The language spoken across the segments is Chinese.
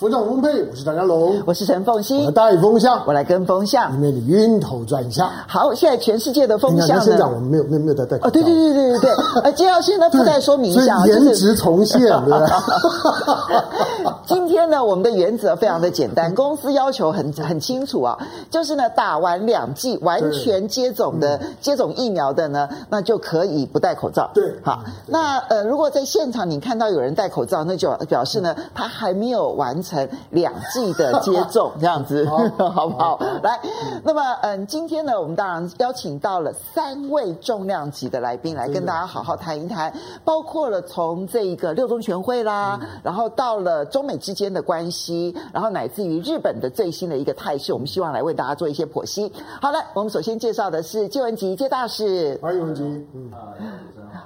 风向龙凤配，我是唐家龙，我是陈凤欣。我带风向，我来跟风向，因为你晕头转向。好，现在全世界的风向呢？现在我们没有没有没有在戴口罩。哦，对对对对对对。呃，接下 来呢，附带说明一下，颜值重现，对不对？今天呢，我们的原则非常的简单，公司要求很很清楚啊，就是呢，打完两剂完全接种的接种疫苗的呢，那就可以不戴口罩。对，好，那呃，如果在现场你看到有人戴口罩，那就表示呢，他还没有完成。成两剂的接种这样子，好不好？来，那么嗯，今天呢，我们当然邀请到了三位重量级的来宾来跟大家好好谈一谈，包括了从这个六中全会啦，然后到了中美之间的关系，然后乃至于日本的最新的一个态势，我们希望来为大家做一些剖析。好了，我们首先介绍的是介文吉介大使，欢迎文吉，嗯，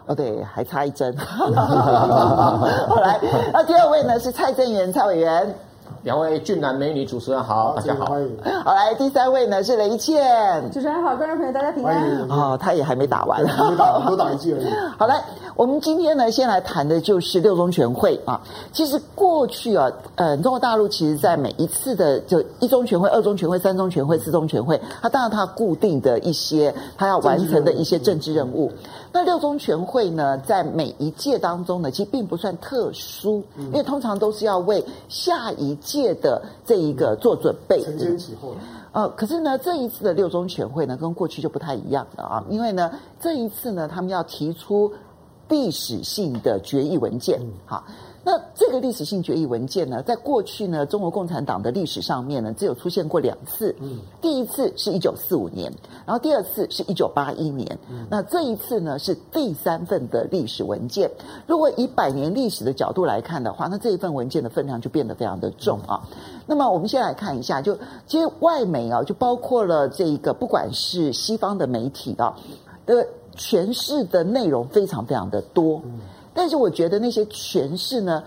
哦对，还差一针，好来，那第二位呢是蔡正元蔡委员。两位俊男美女主持人好，大家好。好，来第三位呢是雷倩，主持人好，观众朋友大家平安。哦，他也还没打完，多打，一剂而已。好，来，我们今天呢先来谈的就是六中全会啊。其实过去啊，呃，中国大陆其实在每一次的就一中全会、二中全会、三中全会、四中全会，它当然它固定的一些它要完成的一些政治任务。那六中全会呢，在每一届当中呢，其实并不算特殊，因为通常都是要为下一届的这一个做准备。承前启后。呃，可是呢，这一次的六中全会呢，跟过去就不太一样了啊，因为呢，这一次呢，他们要提出历史性的决议文件，好。那这个历史性决议文件呢，在过去呢，中国共产党的历史上面呢，只有出现过两次。嗯，第一次是一九四五年，然后第二次是一九八一年。嗯，那这一次呢，是第三份的历史文件。如果以百年历史的角度来看的话，那这一份文件的分量就变得非常的重啊。那么我们先来看一下，就其实外媒啊，就包括了这一个，不管是西方的媒体啊的诠释的内容非常非常的多。但是我觉得那些诠释呢，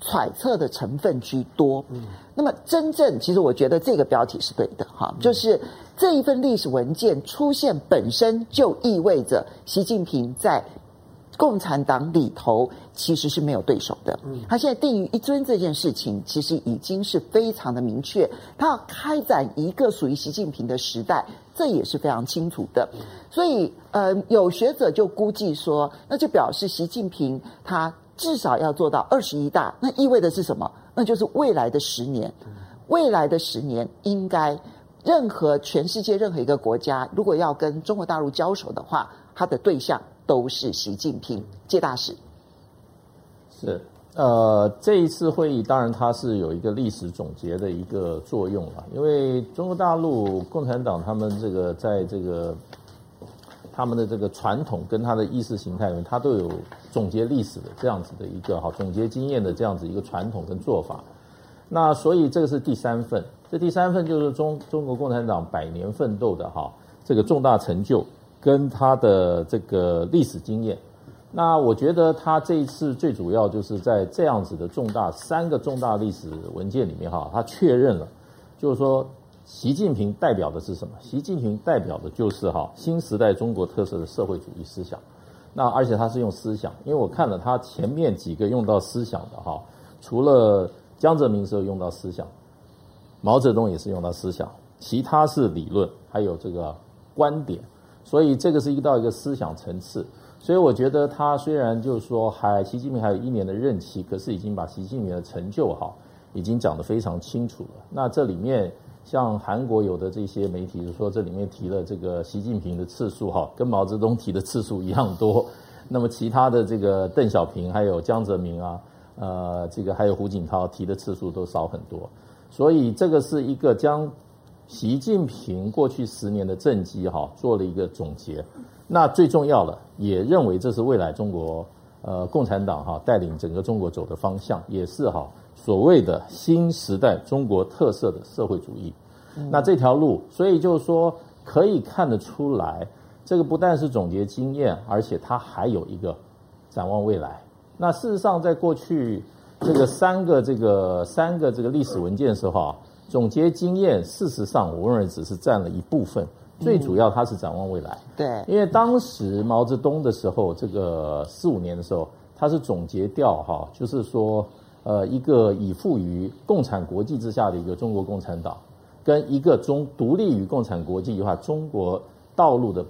揣测的成分居多。嗯，那么真正其实我觉得这个标题是对的哈，就是这一份历史文件出现本身就意味着习近平在共产党里头其实是没有对手的。嗯，他现在定于一尊这件事情，其实已经是非常的明确，他要开展一个属于习近平的时代。这也是非常清楚的，所以呃，有学者就估计说，那就表示习近平他至少要做到二十一大，那意味的是什么？那就是未来的十年，未来的十年应该任何全世界任何一个国家，如果要跟中国大陆交手的话，他的对象都是习近平。介大使是。呃，这一次会议当然它是有一个历史总结的一个作用了，因为中国大陆共产党他们这个在这个他们的这个传统跟他的意识形态里面，他都有总结历史的这样子的一个哈总结经验的这样子一个传统跟做法。那所以这个是第三份，这第三份就是中中国共产党百年奋斗的哈这个重大成就跟他的这个历史经验。那我觉得他这一次最主要就是在这样子的重大三个重大历史文件里面哈，他确认了，就是说习近平代表的是什么？习近平代表的就是哈新时代中国特色的社会主义思想。那而且他是用思想，因为我看了他前面几个用到思想的哈，除了江泽民时候用到思想，毛泽东也是用到思想，其他是理论还有这个观点，所以这个是一个到一个思想层次。所以我觉得他虽然就是说还习近平还有一年的任期，可是已经把习近平的成就哈已经讲得非常清楚了。那这里面像韩国有的这些媒体就说这里面提了这个习近平的次数哈跟毛泽东提的次数一样多，那么其他的这个邓小平还有江泽民啊，呃这个还有胡锦涛提的次数都少很多。所以这个是一个将习近平过去十年的政绩哈做了一个总结。那最重要的，也认为这是未来中国呃共产党哈带领整个中国走的方向，也是哈所谓的新时代中国特色的社会主义。那这条路，所以就是说可以看得出来，这个不但是总结经验，而且它还有一个展望未来。那事实上，在过去这个三个这个三个这个历史文件的时候啊，总结经验，事实上我认为只是占了一部分。最主要它是展望未来。对，因为当时毛泽东的时候，这个四五年的时候，他是总结掉哈，就是说，呃，一个以附于共产国际之下的一个中国共产党，跟一个中独立于共产国际的话中国道路的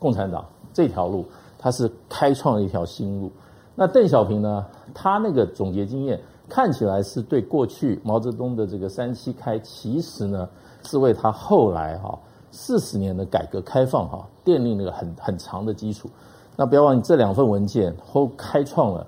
共产党这条路，他是开创了一条新路。那邓小平呢？他那个总结经验看起来是对过去毛泽东的这个三七开，其实呢是为他后来哈四十年的改革开放哈奠定了个很很长的基础。那不要忘记这两份文件后开创了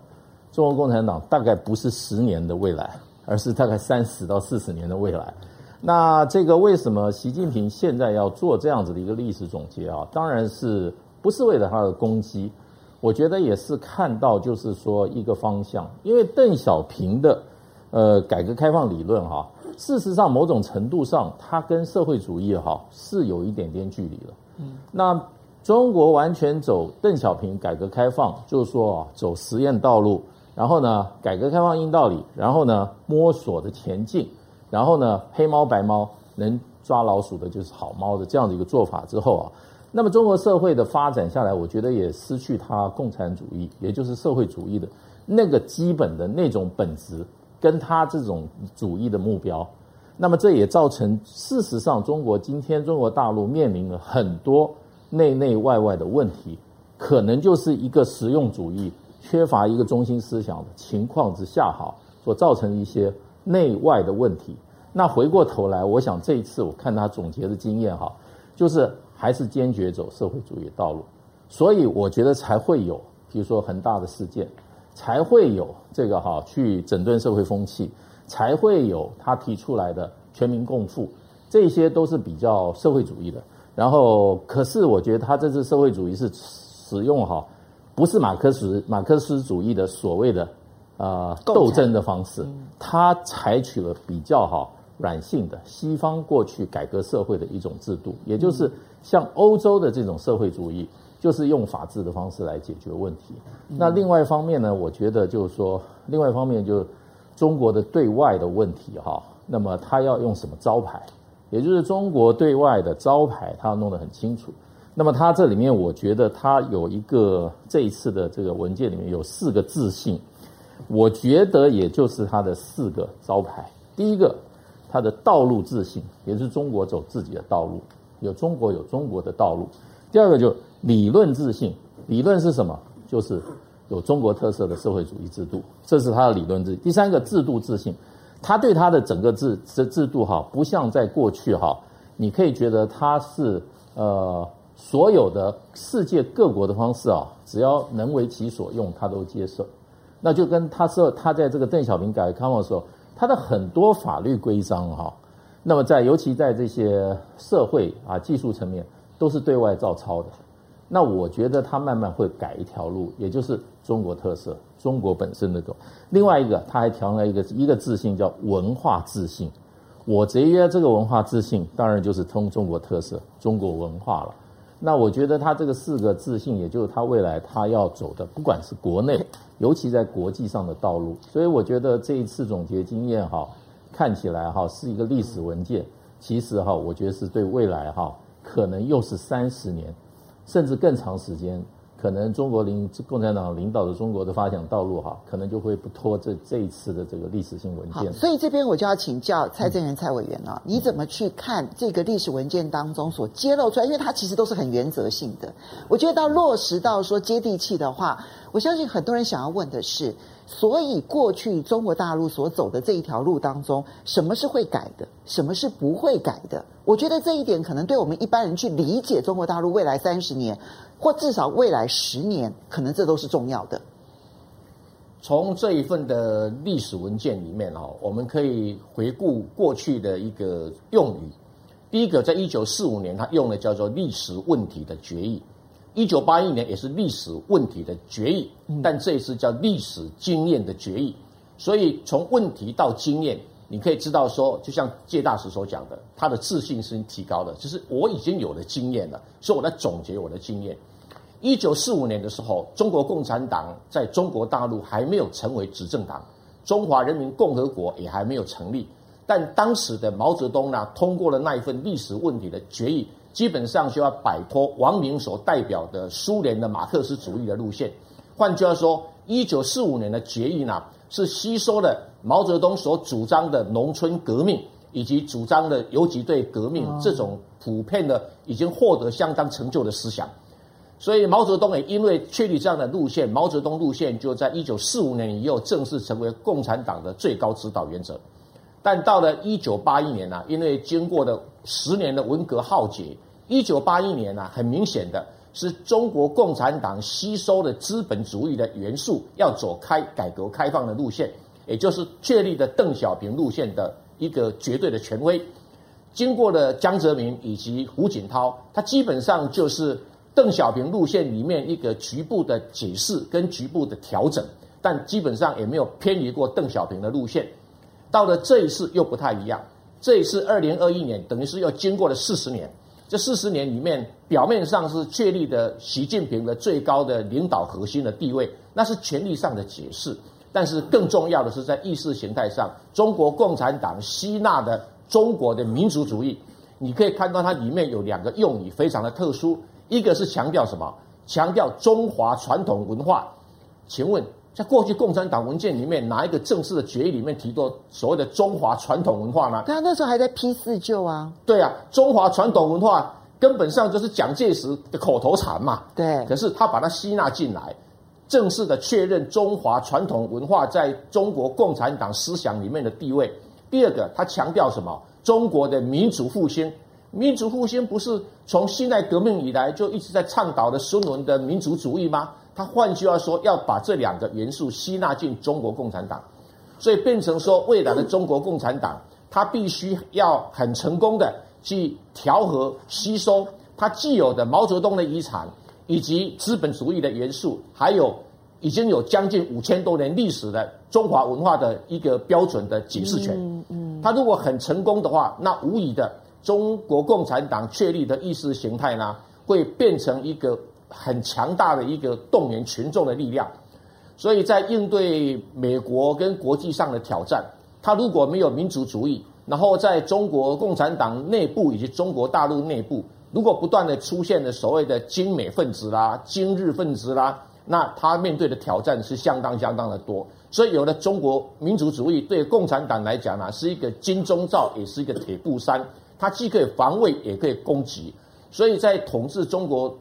中国共产党大概不是十年的未来，而是大概三十到四十年的未来。那这个为什么习近平现在要做这样子的一个历史总结啊？当然是不是为了他的功绩。我觉得也是看到，就是说一个方向，因为邓小平的呃改革开放理论哈，事实上某种程度上，它跟社会主义哈是有一点点距离的。嗯，那中国完全走邓小平改革开放，就是说啊，走实验道路，然后呢，改革开放硬道理，然后呢，摸索的前进，然后呢，黑猫白猫能抓老鼠的就是好猫的这样的一个做法之后啊。那么中国社会的发展下来，我觉得也失去它共产主义，也就是社会主义的那个基本的那种本质，跟它这种主义的目标。那么这也造成，事实上中国今天中国大陆面临了很多内内外外的问题，可能就是一个实用主义缺乏一个中心思想的情况之下，哈，所造成一些内外的问题。那回过头来，我想这一次我看他总结的经验，哈，就是。还是坚决走社会主义道路，所以我觉得才会有，比如说恒大的事件，才会有这个哈去整顿社会风气，才会有他提出来的全民共富，这些都是比较社会主义的。然后，可是我觉得他这次社会主义是使用哈，不是马克思马克思主义的所谓的呃斗争的方式，他采取了比较哈软性的西方过去改革社会的一种制度，也就是。像欧洲的这种社会主义，就是用法治的方式来解决问题。那另外一方面呢，我觉得就是说，另外一方面就是中国的对外的问题哈。那么他要用什么招牌？也就是中国对外的招牌，他要弄得很清楚。那么他这里面，我觉得他有一个这一次的这个文件里面有四个自信，我觉得也就是他的四个招牌。第一个，他的道路自信，也是中国走自己的道路。有中国有中国的道路。第二个就理论自信，理论是什么？就是有中国特色的社会主义制度，这是他的理论自信。第三个制度自信，他对他的整个制制制度哈，不像在过去哈，你可以觉得他是呃所有的世界各国的方式啊，只要能为其所用，他都接受。那就跟他说他在这个邓小平改革开放的时候，他的很多法律规章哈。那么在尤其在这些社会啊技术层面都是对外照抄的，那我觉得他慢慢会改一条路，也就是中国特色、中国本身的走。另外一个，他还强了一个一个自信叫文化自信。我节约这个文化自信，当然就是通中国特色、中国文化了。那我觉得他这个四个自信，也就是他未来他要走的，不管是国内，尤其在国际上的道路。所以我觉得这一次总结经验哈。看起来哈是一个历史文件，其实哈我觉得是对未来哈可能又是三十年，甚至更长时间，可能中国领共产党领导的中国的发展道路哈，可能就会不脱这这一次的这个历史性文件。所以这边我就要请教蔡正元蔡委员了，你怎么去看这个历史文件当中所揭露出来？因为它其实都是很原则性的，我觉得到落实到说接地气的话，我相信很多人想要问的是。所以，过去中国大陆所走的这一条路当中，什么是会改的，什么是不会改的？我觉得这一点可能对我们一般人去理解中国大陆未来三十年，或至少未来十年，可能这都是重要的。从这一份的历史文件里面哈，我们可以回顾过去的一个用语。第一个，在一九四五年，他用的叫做“历史问题的决议”。一九八一年也是历史问题的决议，但这一次叫历史经验的决议。所以从问题到经验，你可以知道说，就像谢大使所讲的，他的自信是提高的，就是我已经有了经验了，所以我在总结我的经验。一九四五年的时候，中国共产党在中国大陆还没有成为执政党，中华人民共和国也还没有成立，但当时的毛泽东呢，通过了那一份历史问题的决议。基本上就要摆脱王明所代表的苏联的马克思主义的路线。换句话说，一九四五年的决议呢，是吸收了毛泽东所主张的农村革命以及主张的游击队革命这种普遍的已经获得相当成就的思想。所以毛泽东也因为确立这样的路线，毛泽东路线就在一九四五年以后正式成为共产党的最高指导原则。但到了一九八一年呢，因为经过了十年的文革浩劫，一九八一年呢，很明显的是中国共产党吸收了资本主义的元素，要走开改革开放的路线，也就是确立的邓小平路线的一个绝对的权威。经过了江泽民以及胡锦涛，他基本上就是。邓小平路线里面一个局部的解释跟局部的调整，但基本上也没有偏离过邓小平的路线。到了这一次又不太一样，这一次二零二一年等于是又经过了四十年，这四十年里面表面上是确立的习近平的最高的领导核心的地位，那是权力上的解释。但是更重要的是在意识形态上，中国共产党吸纳的中国的民族主义，你可以看到它里面有两个用语非常的特殊。一个是强调什么？强调中华传统文化。请问，在过去共产党文件里面，哪一个正式的决议里面提到所谓的中华传统文化呢？他那时候还在批四旧啊。对啊，中华传统文化根本上就是蒋介石的口头禅嘛。对。可是他把它吸纳进来，正式的确认中华传统文化在中国共产党思想里面的地位。第二个，他强调什么？中国的民族复兴。民族复兴不是从辛亥革命以来就一直在倡导的孙文的民族主义吗？他换句话说，要把这两个元素吸纳进中国共产党，所以变成说，未来的中国共产党，他必须要很成功的去调和吸收他既有的毛泽东的遗产，以及资本主义的元素，还有已经有将近五千多年历史的中华文化的一个标准的解释权。嗯嗯，他如果很成功的话，那无疑的。中国共产党确立的意识形态呢，会变成一个很强大的一个动员群众的力量。所以在应对美国跟国际上的挑战，他如果没有民族主义，然后在中国共产党内部以及中国大陆内部，如果不断的出现了所谓的亲美分子啦、亲日分子啦，那他面对的挑战是相当相当的多。所以有了中国民族主义，对共产党来讲呢，是一个金钟罩，也是一个铁布衫。它既可以防卫，也可以攻击，所以在统治中国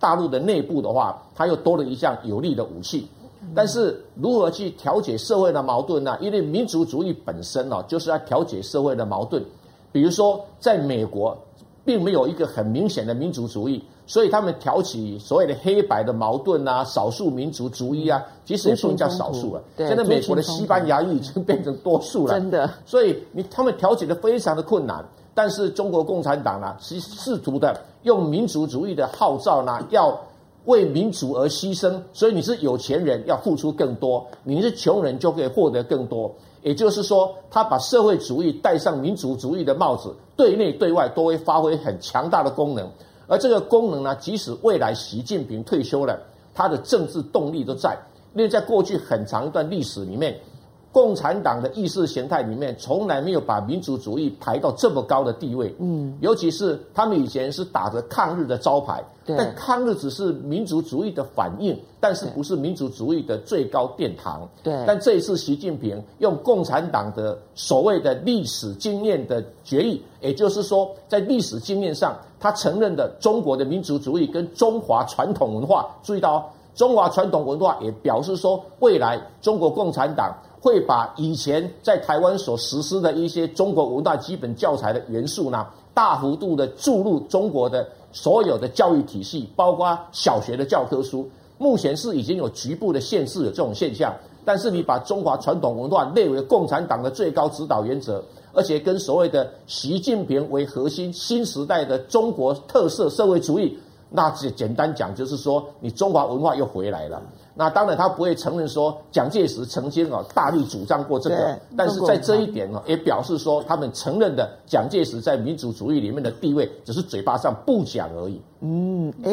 大陆的内部的话，它又多了一项有力的武器。但是如何去调解社会的矛盾呢？因为民族主义本身呢，就是要调解社会的矛盾。比如说，在美国，并没有一个很明显的民族主义，所以他们挑起所谓的黑白的矛盾啊，少数民族主义啊，其实也不能叫少数了。现在美国的西班牙裔已经变成多数了，真的。所以你他们调解的非常的困难。但是中国共产党呢，是试图的用民族主义的号召呢，要为民族而牺牲。所以你是有钱人要付出更多，你是穷人就可以获得更多。也就是说，他把社会主义戴上民族主义的帽子，对内对外都会发挥很强大的功能。而这个功能呢，即使未来习近平退休了，他的政治动力都在。因为在过去很长一段历史里面。共产党的意识形态里面从来没有把民族主义排到这么高的地位，嗯，尤其是他们以前是打着抗日的招牌，对，但抗日只是民族主义的反应，但是不是民族主义的最高殿堂，对。但这一次习近平用共产党的所谓的历史经验的决议，也就是说，在历史经验上，他承认的中国的民族主义跟中华传统文化，注意到中华传统文化也表示说，未来中国共产党。会把以前在台湾所实施的一些中国文化基本教材的元素呢，大幅度的注入中国的所有的教育体系，包括小学的教科书。目前是已经有局部的县市有这种现象，但是你把中华传统文化列为共产党的最高指导原则，而且跟所谓的习近平为核心新时代的中国特色社会主义，那简简单讲就是说，你中华文化又回来了。那当然他不会承认说蒋介石曾经啊大力主张过这个，但是在这一点呢，也表示说他们承认的蒋介石在民主主义里面的地位，只是嘴巴上不讲而已。嗯，哎，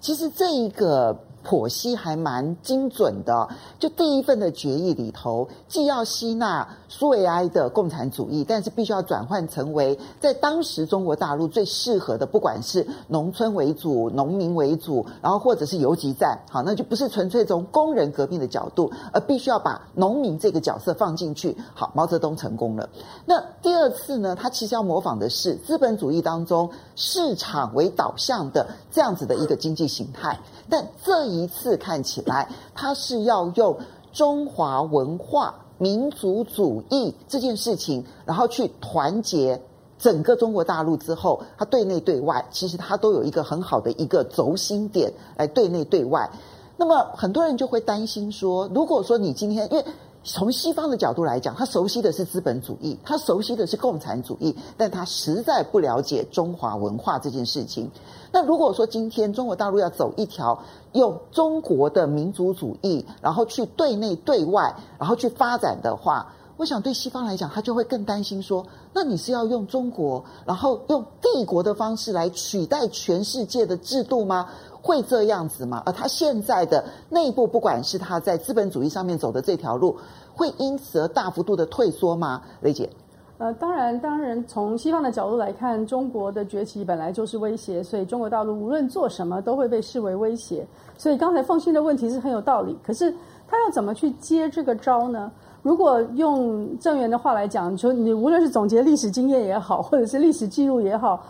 其实这一个。剖析还蛮精准的，就第一份的决议里头，既要吸纳苏维埃的共产主义，但是必须要转换成为在当时中国大陆最适合的，不管是农村为主、农民为主，然后或者是游击战，好，那就不是纯粹从工人革命的角度，而必须要把农民这个角色放进去。好，毛泽东成功了。那第二次呢，他其实要模仿的是资本主义当中市场为导向的这样子的一个经济形态，但这。一次看起来，它是要用中华文化、民族主义这件事情，然后去团结整个中国大陆之后，他对内对外，其实它都有一个很好的一个轴心点来对内对外。那么很多人就会担心说，如果说你今天因为。从西方的角度来讲，他熟悉的是资本主义，他熟悉的是共产主义，但他实在不了解中华文化这件事情。那如果说今天中国大陆要走一条用中国的民族主义，然后去对内对外，然后去发展的话，我想对西方来讲，他就会更担心说：那你是要用中国，然后用帝国的方式来取代全世界的制度吗？会这样子吗？而他现在的内部，不管是他在资本主义上面走的这条路，会因此而大幅度的退缩吗？雷姐，呃，当然，当然，从西方的角度来看，中国的崛起本来就是威胁，所以中国大陆无论做什么都会被视为威胁。所以刚才凤馨的问题是很有道理，可是他要怎么去接这个招呢？如果用郑源的话来讲，就你无论是总结历史经验也好，或者是历史记录也好，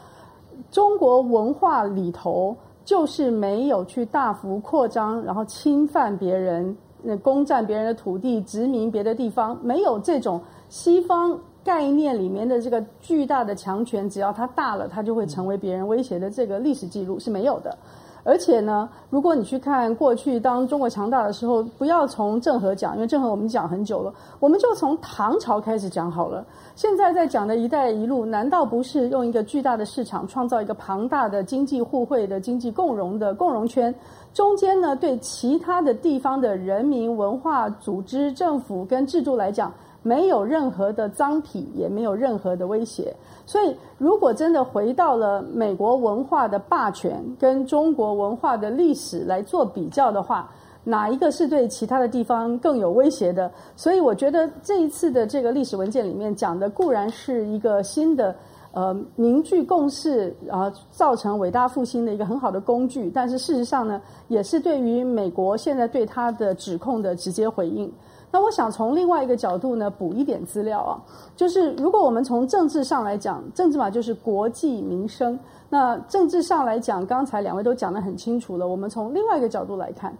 中国文化里头。就是没有去大幅扩张，然后侵犯别人、攻占别人的土地、殖民别的地方，没有这种西方概念里面的这个巨大的强权，只要它大了，它就会成为别人威胁的这个历史记录是没有的。而且呢，如果你去看过去，当中国强大的时候，不要从郑和讲，因为郑和我们讲很久了，我们就从唐朝开始讲好了。现在在讲的一带一路，难道不是用一个巨大的市场，创造一个庞大的经济互惠的经济共荣的共荣圈？中间呢，对其他的地方的人民、文化、组织、政府跟制度来讲，没有任何的脏癖，也没有任何的威胁。所以，如果真的回到了美国文化的霸权跟中国文化的历史来做比较的话，哪一个是对其他的地方更有威胁的？所以，我觉得这一次的这个历史文件里面讲的固然是一个新的呃凝聚共识，啊造成伟大复兴的一个很好的工具，但是事实上呢，也是对于美国现在对他的指控的直接回应。那我想从另外一个角度呢，补一点资料啊，就是如果我们从政治上来讲，政治嘛就是国计民生。那政治上来讲，刚才两位都讲得很清楚了。我们从另外一个角度来看，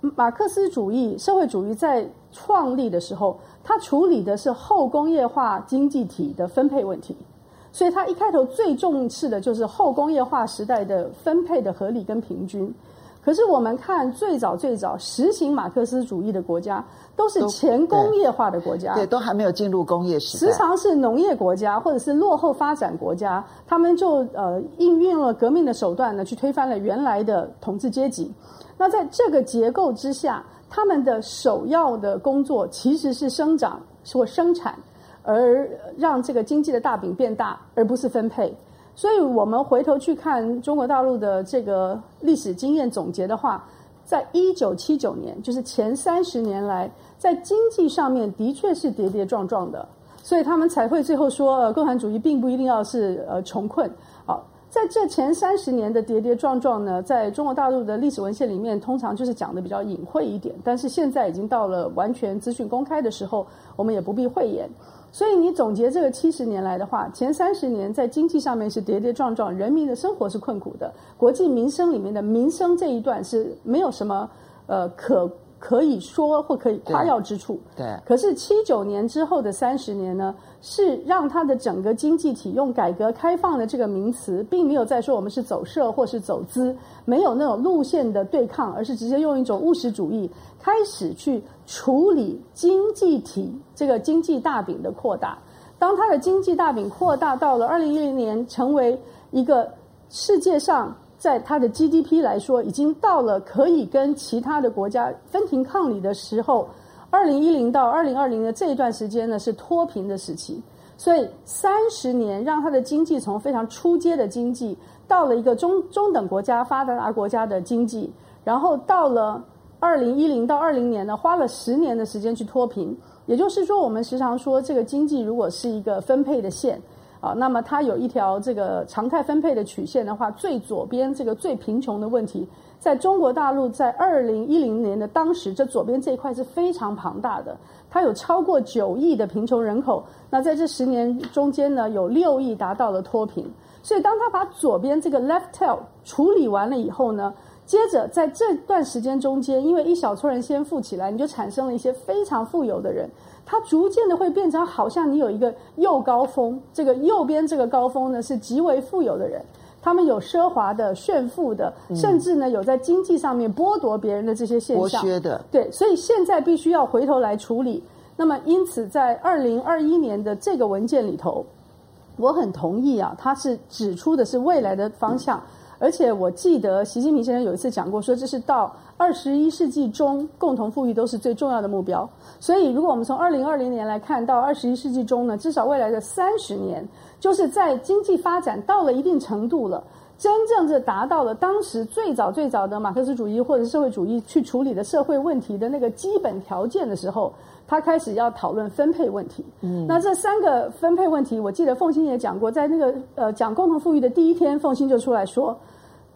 马克思主义社会主义在创立的时候，它处理的是后工业化经济体的分配问题，所以它一开头最重视的就是后工业化时代的分配的合理跟平均。可是我们看最早最早实行马克思主义的国家，都是前工业化的国家，对，对，都还没有进入工业时代，时常是农业国家或者是落后发展国家，他们就呃应运用了革命的手段呢，去推翻了原来的统治阶级。那在这个结构之下，他们的首要的工作其实是生长或生产，而让这个经济的大饼变大，而不是分配。所以我们回头去看中国大陆的这个历史经验总结的话，在一九七九年，就是前三十年来，在经济上面的确是跌跌撞撞的，所以他们才会最后说，呃，共产主义并不一定要是呃穷困。好，在这前三十年的跌跌撞撞呢，在中国大陆的历史文献里面，通常就是讲的比较隐晦一点，但是现在已经到了完全资讯公开的时候，我们也不必讳言。所以你总结这个七十年来的话，前三十年在经济上面是跌跌撞撞，人民的生活是困苦的，国计民生里面的民生这一段是没有什么呃可可以说或可以夸耀之处。对。对。可是七九年之后的三十年呢，是让它的整个经济体用改革开放的这个名词，并没有再说我们是走社或是走资，没有那种路线的对抗，而是直接用一种务实主义开始去处理经济体这个经济大饼的扩大。当它的经济大饼扩大到了二零一零年，成为一个世界上在它的 GDP 来说，已经到了可以跟其他的国家分庭抗礼的时候。二零一零到二零二零的这一段时间呢，是脱贫的时期，所以三十年让它的经济从非常初阶的经济，到了一个中中等国家、发达国家的经济，然后到了二零一零到二零年呢，花了十年的时间去脱贫。也就是说，我们时常说，这个经济如果是一个分配的线啊，那么它有一条这个常态分配的曲线的话，最左边这个最贫穷的问题。在中国大陆，在二零一零年的当时，这左边这一块是非常庞大的，它有超过九亿的贫穷人口。那在这十年中间呢，有六亿达到了脱贫。所以，当他把左边这个 left tail 处理完了以后呢，接着在这段时间中间，因为一小撮人先富起来，你就产生了一些非常富有的人，他逐渐的会变成好像你有一个右高峰，这个右边这个高峰呢是极为富有的人。他们有奢华的、炫富的，甚至呢有在经济上面剥夺别人的这些现象。剥削的，对，所以现在必须要回头来处理。那么，因此在二零二一年的这个文件里头，我很同意啊，它是指出的是未来的方向。嗯而且我记得习近平先生有一次讲过，说这是到二十一世纪中共同富裕都是最重要的目标。所以，如果我们从二零二零年来看到二十一世纪中呢，至少未来的三十年，就是在经济发展到了一定程度了，真正是达到了当时最早最早的马克思主义或者社会主义去处理的社会问题的那个基本条件的时候。他开始要讨论分配问题。嗯，那这三个分配问题，我记得凤欣也讲过，在那个呃讲共同富裕的第一天，凤欣就出来说，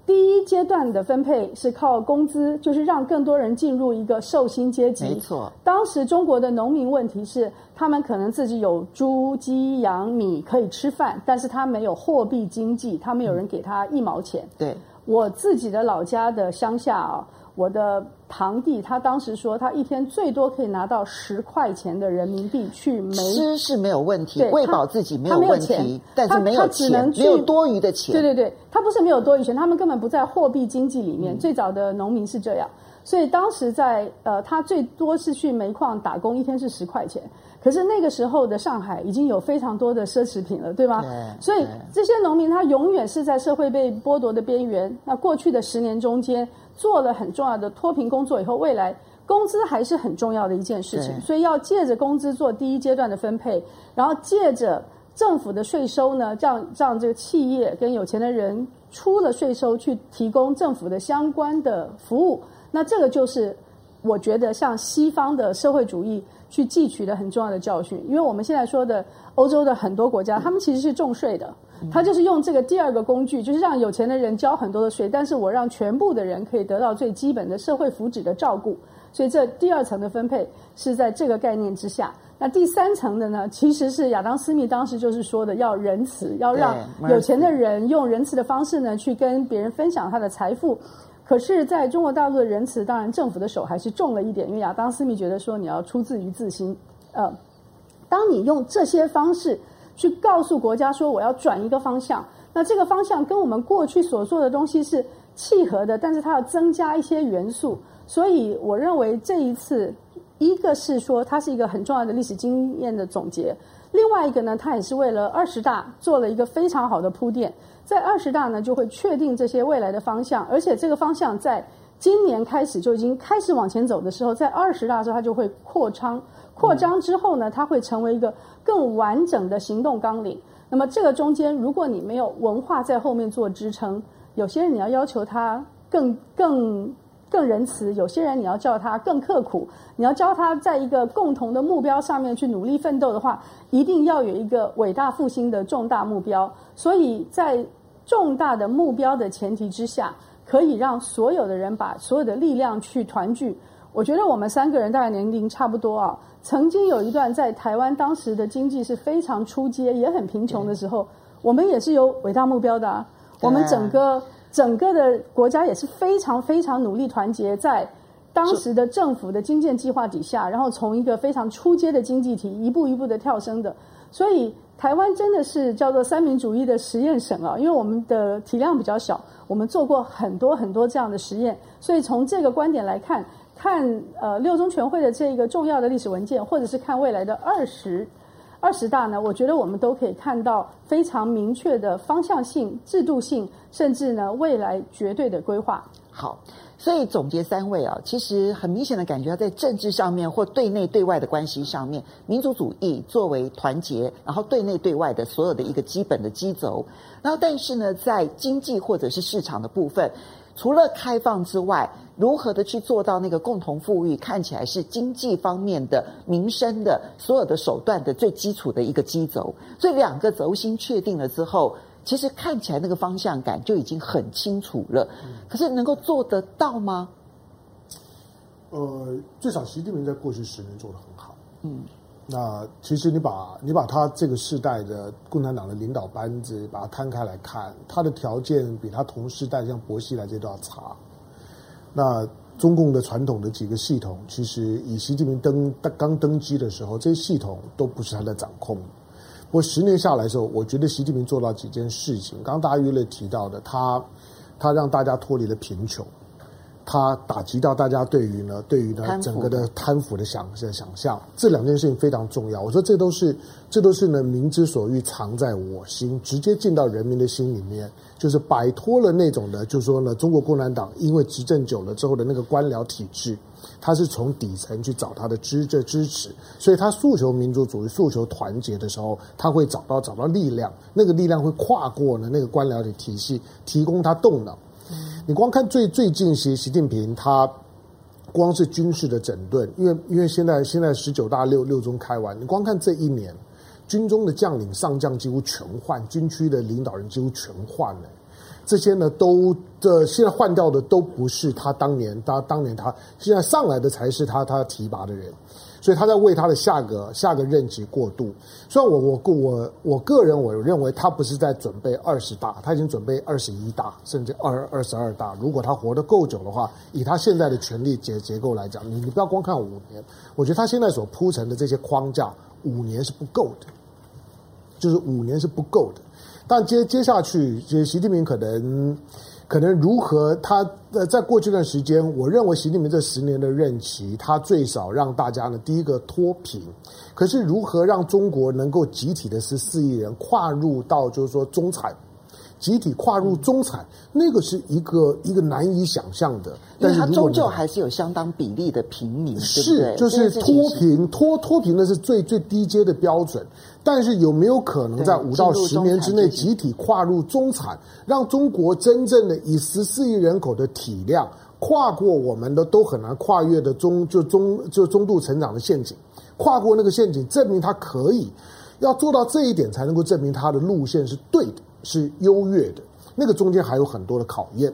第一阶段的分配是靠工资，就是让更多人进入一个受薪阶级。没错，当时中国的农民问题是，他们可能自己有猪、鸡、羊、米可以吃饭，但是他没有货币经济，他没有人给他一毛钱。对，我自己的老家的乡下啊。我的堂弟他当时说，他一天最多可以拿到十块钱的人民币去没吃是没有问题，喂饱自己没有问题，但是没有钱，没有多余的钱。对对对，他不是没有多余钱，他们根本不在货币经济里面。嗯、最早的农民是这样，所以当时在呃，他最多是去煤矿打工，一天是十块钱。可是那个时候的上海已经有非常多的奢侈品了，对吗？对。所以这些农民他永远是在社会被剥夺的边缘。那过去的十年中间。做了很重要的脱贫工作以后，未来工资还是很重要的一件事情，所以要借着工资做第一阶段的分配，然后借着政府的税收呢，让让这个企业跟有钱的人出了税收去提供政府的相关的服务，那这个就是我觉得像西方的社会主义去汲取的很重要的教训，因为我们现在说的欧洲的很多国家，他们其实是重税的。他就是用这个第二个工具，就是让有钱的人交很多的税，但是我让全部的人可以得到最基本的社会福祉的照顾。所以这第二层的分配是在这个概念之下。那第三层的呢，其实是亚当·斯密当时就是说的，要仁慈，要让有钱的人用仁慈的方式呢去跟别人分享他的财富。可是在中国大陆的仁慈，当然政府的手还是重了一点，因为亚当·斯密觉得说你要出自于自心。呃，当你用这些方式。去告诉国家说我要转一个方向，那这个方向跟我们过去所做的东西是契合的，但是它要增加一些元素。所以我认为这一次，一个是说它是一个很重要的历史经验的总结，另外一个呢，它也是为了二十大做了一个非常好的铺垫。在二十大呢，就会确定这些未来的方向，而且这个方向在今年开始就已经开始往前走的时候，在二十大的时候它就会扩张。扩张之后呢，它会成为一个更完整的行动纲领。那么这个中间，如果你没有文化在后面做支撑，有些人你要要求他更更更仁慈，有些人你要叫他更刻苦，你要教他在一个共同的目标上面去努力奋斗的话，一定要有一个伟大复兴的重大目标。所以在重大的目标的前提之下，可以让所有的人把所有的力量去团聚。我觉得我们三个人大概年龄差不多啊。曾经有一段在台湾，当时的经济是非常出街，也很贫穷的时候，我们也是有伟大目标的啊。我们整个整个的国家也是非常非常努力团结，在当时的政府的经建计划底下，然后从一个非常出阶的经济体一步一步的跳升的。所以台湾真的是叫做三民主义的实验省啊，因为我们的体量比较小，我们做过很多很多这样的实验，所以从这个观点来看。看呃六中全会的这一个重要的历史文件，或者是看未来的二十二十大呢，我觉得我们都可以看到非常明确的方向性、制度性，甚至呢未来绝对的规划。好，所以总结三位啊，其实很明显的感觉，在政治上面或对内对外的关系上面，民族主义作为团结，然后对内对外的所有的一个基本的基轴。然后，但是呢，在经济或者是市场的部分。除了开放之外，如何的去做到那个共同富裕？看起来是经济方面的、民生的所有的手段的最基础的一个基轴。所以两个轴心确定了之后，其实看起来那个方向感就已经很清楚了。可是能够做得到吗？呃，至少习近平在过去十年做得很好。嗯。那其实你把你把他这个世代的共产党的领导班子把它摊开来看，他的条件比他同时代像薄熙来这些都要差。那中共的传统的几个系统，其实以习近平登刚登基的时候，这些系统都不是他在掌控。不过十年下来的时候，我觉得习近平做到几件事情。刚大约提到的，他他让大家脱离了贫穷。他打击到大家对于呢，对于呢整个的贪腐的想的想象，这两件事情非常重要。我说这都是这都是呢民之所欲，藏在我心，直接进到人民的心里面，就是摆脱了那种的，就是说呢，中国共产党因为执政久了之后的那个官僚体制，他是从底层去找他的支这支持，所以他诉求民族主义、诉求团结的时候，他会找到找到力量，那个力量会跨过呢那个官僚的体系，提供他动脑。你光看最最近习习近平他光是军事的整顿，因为因为现在现在十九大六六中开完，你光看这一年，军中的将领上将几乎全换，军区的领导人几乎全换了，这些呢都这现在换掉的都不是他当年他当年他现在上来的才是他他提拔的人。所以他在为他的下个下个任期过渡。虽然我我我我个人我认为他不是在准备二十大，他已经准备二十一大，甚至二二十二大。如果他活得够久的话，以他现在的权力结结构来讲，你你不要光看五年，我觉得他现在所铺成的这些框架，五年是不够的，就是五年是不够的。但接接下去，其实习近平可能。可能如何？他呃，在过去一段时间，我认为习近平这十年的任期，他最少让大家呢，第一个脱贫。可是如何让中国能够集体的十四亿人跨入到就是说中产？集体跨入中产，那个是一个一个难以想象的。但是它终究还是有相当比例的平民，是对对就是脱贫脱脱贫的是最最低阶的标准。但是有没有可能在五到十年之内集体跨入中产，让中国真正的以十四亿人口的体量跨过我们的都很难跨越的中就中就中度成长的陷阱，跨过那个陷阱，证明它可以。要做到这一点，才能够证明它的路线是对的。是优越的，那个中间还有很多的考验。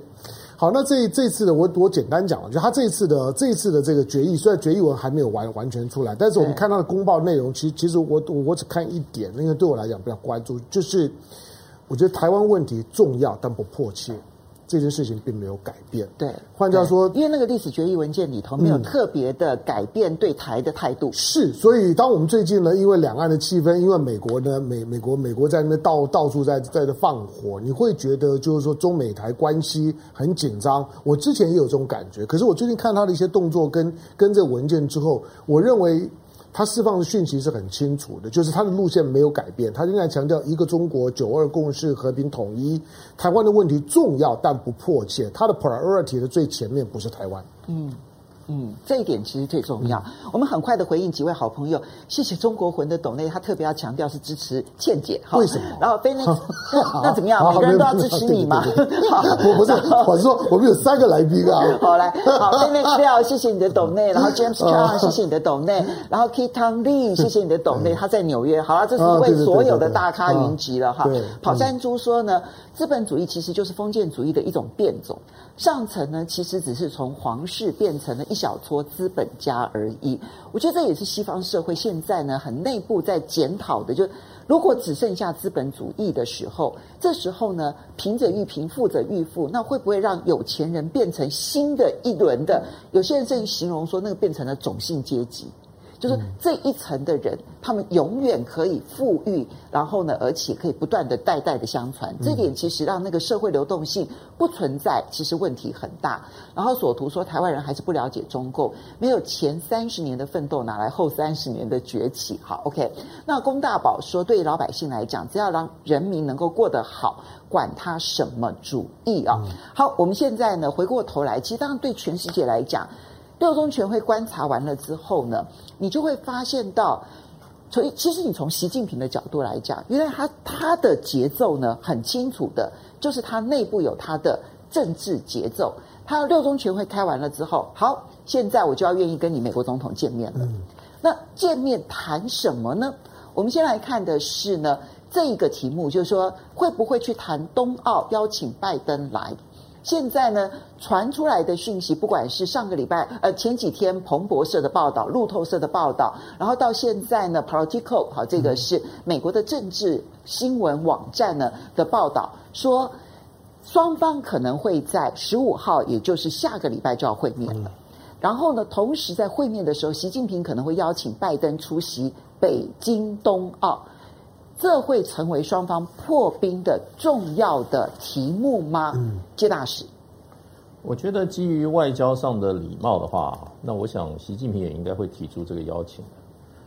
好，那这这次的我我简单讲了，就他这一次的这一次的这个决议，虽然决议文还没有完完全出来，但是我们看他的公报内容，其实其实我我只看一点，因为对我来讲比较关注，就是我觉得台湾问题重要但不迫切。这件事情并没有改变。对，换句话说，因为那个历史决议文件里头没有特别的改变对台的态度。嗯、是，所以当我们最近呢，因为两岸的气氛，因为美国呢，美美国美国在那边到到处在在这放火，你会觉得就是说中美台关系很紧张。我之前也有这种感觉，可是我最近看他的一些动作跟跟这个文件之后，我认为。他释放的讯息是很清楚的，就是他的路线没有改变，他仍然强调一个中国、九二共识、和平统一。台湾的问题重要但不迫切，他的 priority 的最前面不是台湾。嗯。嗯，这一点其实最重要。我们很快的回应几位好朋友，谢谢中国魂的董内，他特别要强调是支持倩姐。为什么？然后非那 那怎么样？每个人都要支持你吗？好，我不是，我是说我们有三个来宾啊。好来，好 非那资料，谢谢你的董内。然后 James Chan，谢谢你的董内。然后 Kitan Lee，谢谢你的董内，他在纽约。好了，这是为所有的大咖云集了哈。跑山猪说呢，资本主义其实就是封建主义的一种变种，上层呢其实只是从皇室变成了一。小撮资本家而已，我觉得这也是西方社会现在呢很内部在检讨的。就如果只剩下资本主义的时候，这时候呢贫者愈贫，富者愈富，那会不会让有钱人变成新的一轮的？有些人甚至形容说，那个变成了种姓阶级。就是这一层的人，他们永远可以富裕，然后呢，而且可以不断的代代的相传。这点其实让那个社会流动性不存在，其实问题很大。然后索图说，台湾人还是不了解中共，没有前三十年的奋斗，哪来后三十年的崛起？好，OK。那龚大宝说，对于老百姓来讲，只要让人民能够过得好，管他什么主义啊。好，我们现在呢，回过头来，其实当然对全世界来讲。六中全会观察完了之后呢，你就会发现到，所以其实你从习近平的角度来讲，原来他他的节奏呢很清楚的，就是他内部有他的政治节奏。他六中全会开完了之后，好，现在我就要愿意跟你美国总统见面了。嗯、那见面谈什么呢？我们先来看的是呢这一个题目，就是说会不会去谈冬奥，邀请拜登来。现在呢，传出来的讯息，不管是上个礼拜，呃，前几天彭博社的报道、路透社的报道，然后到现在呢，Politico 好，这个是美国的政治新闻网站呢的报道，说双方可能会在十五号，也就是下个礼拜就要会面了。然后呢，同时在会面的时候，习近平可能会邀请拜登出席北京冬奥。这会成为双方破冰的重要的题目吗？嗯，接大使，我觉得基于外交上的礼貌的话，那我想习近平也应该会提出这个邀请。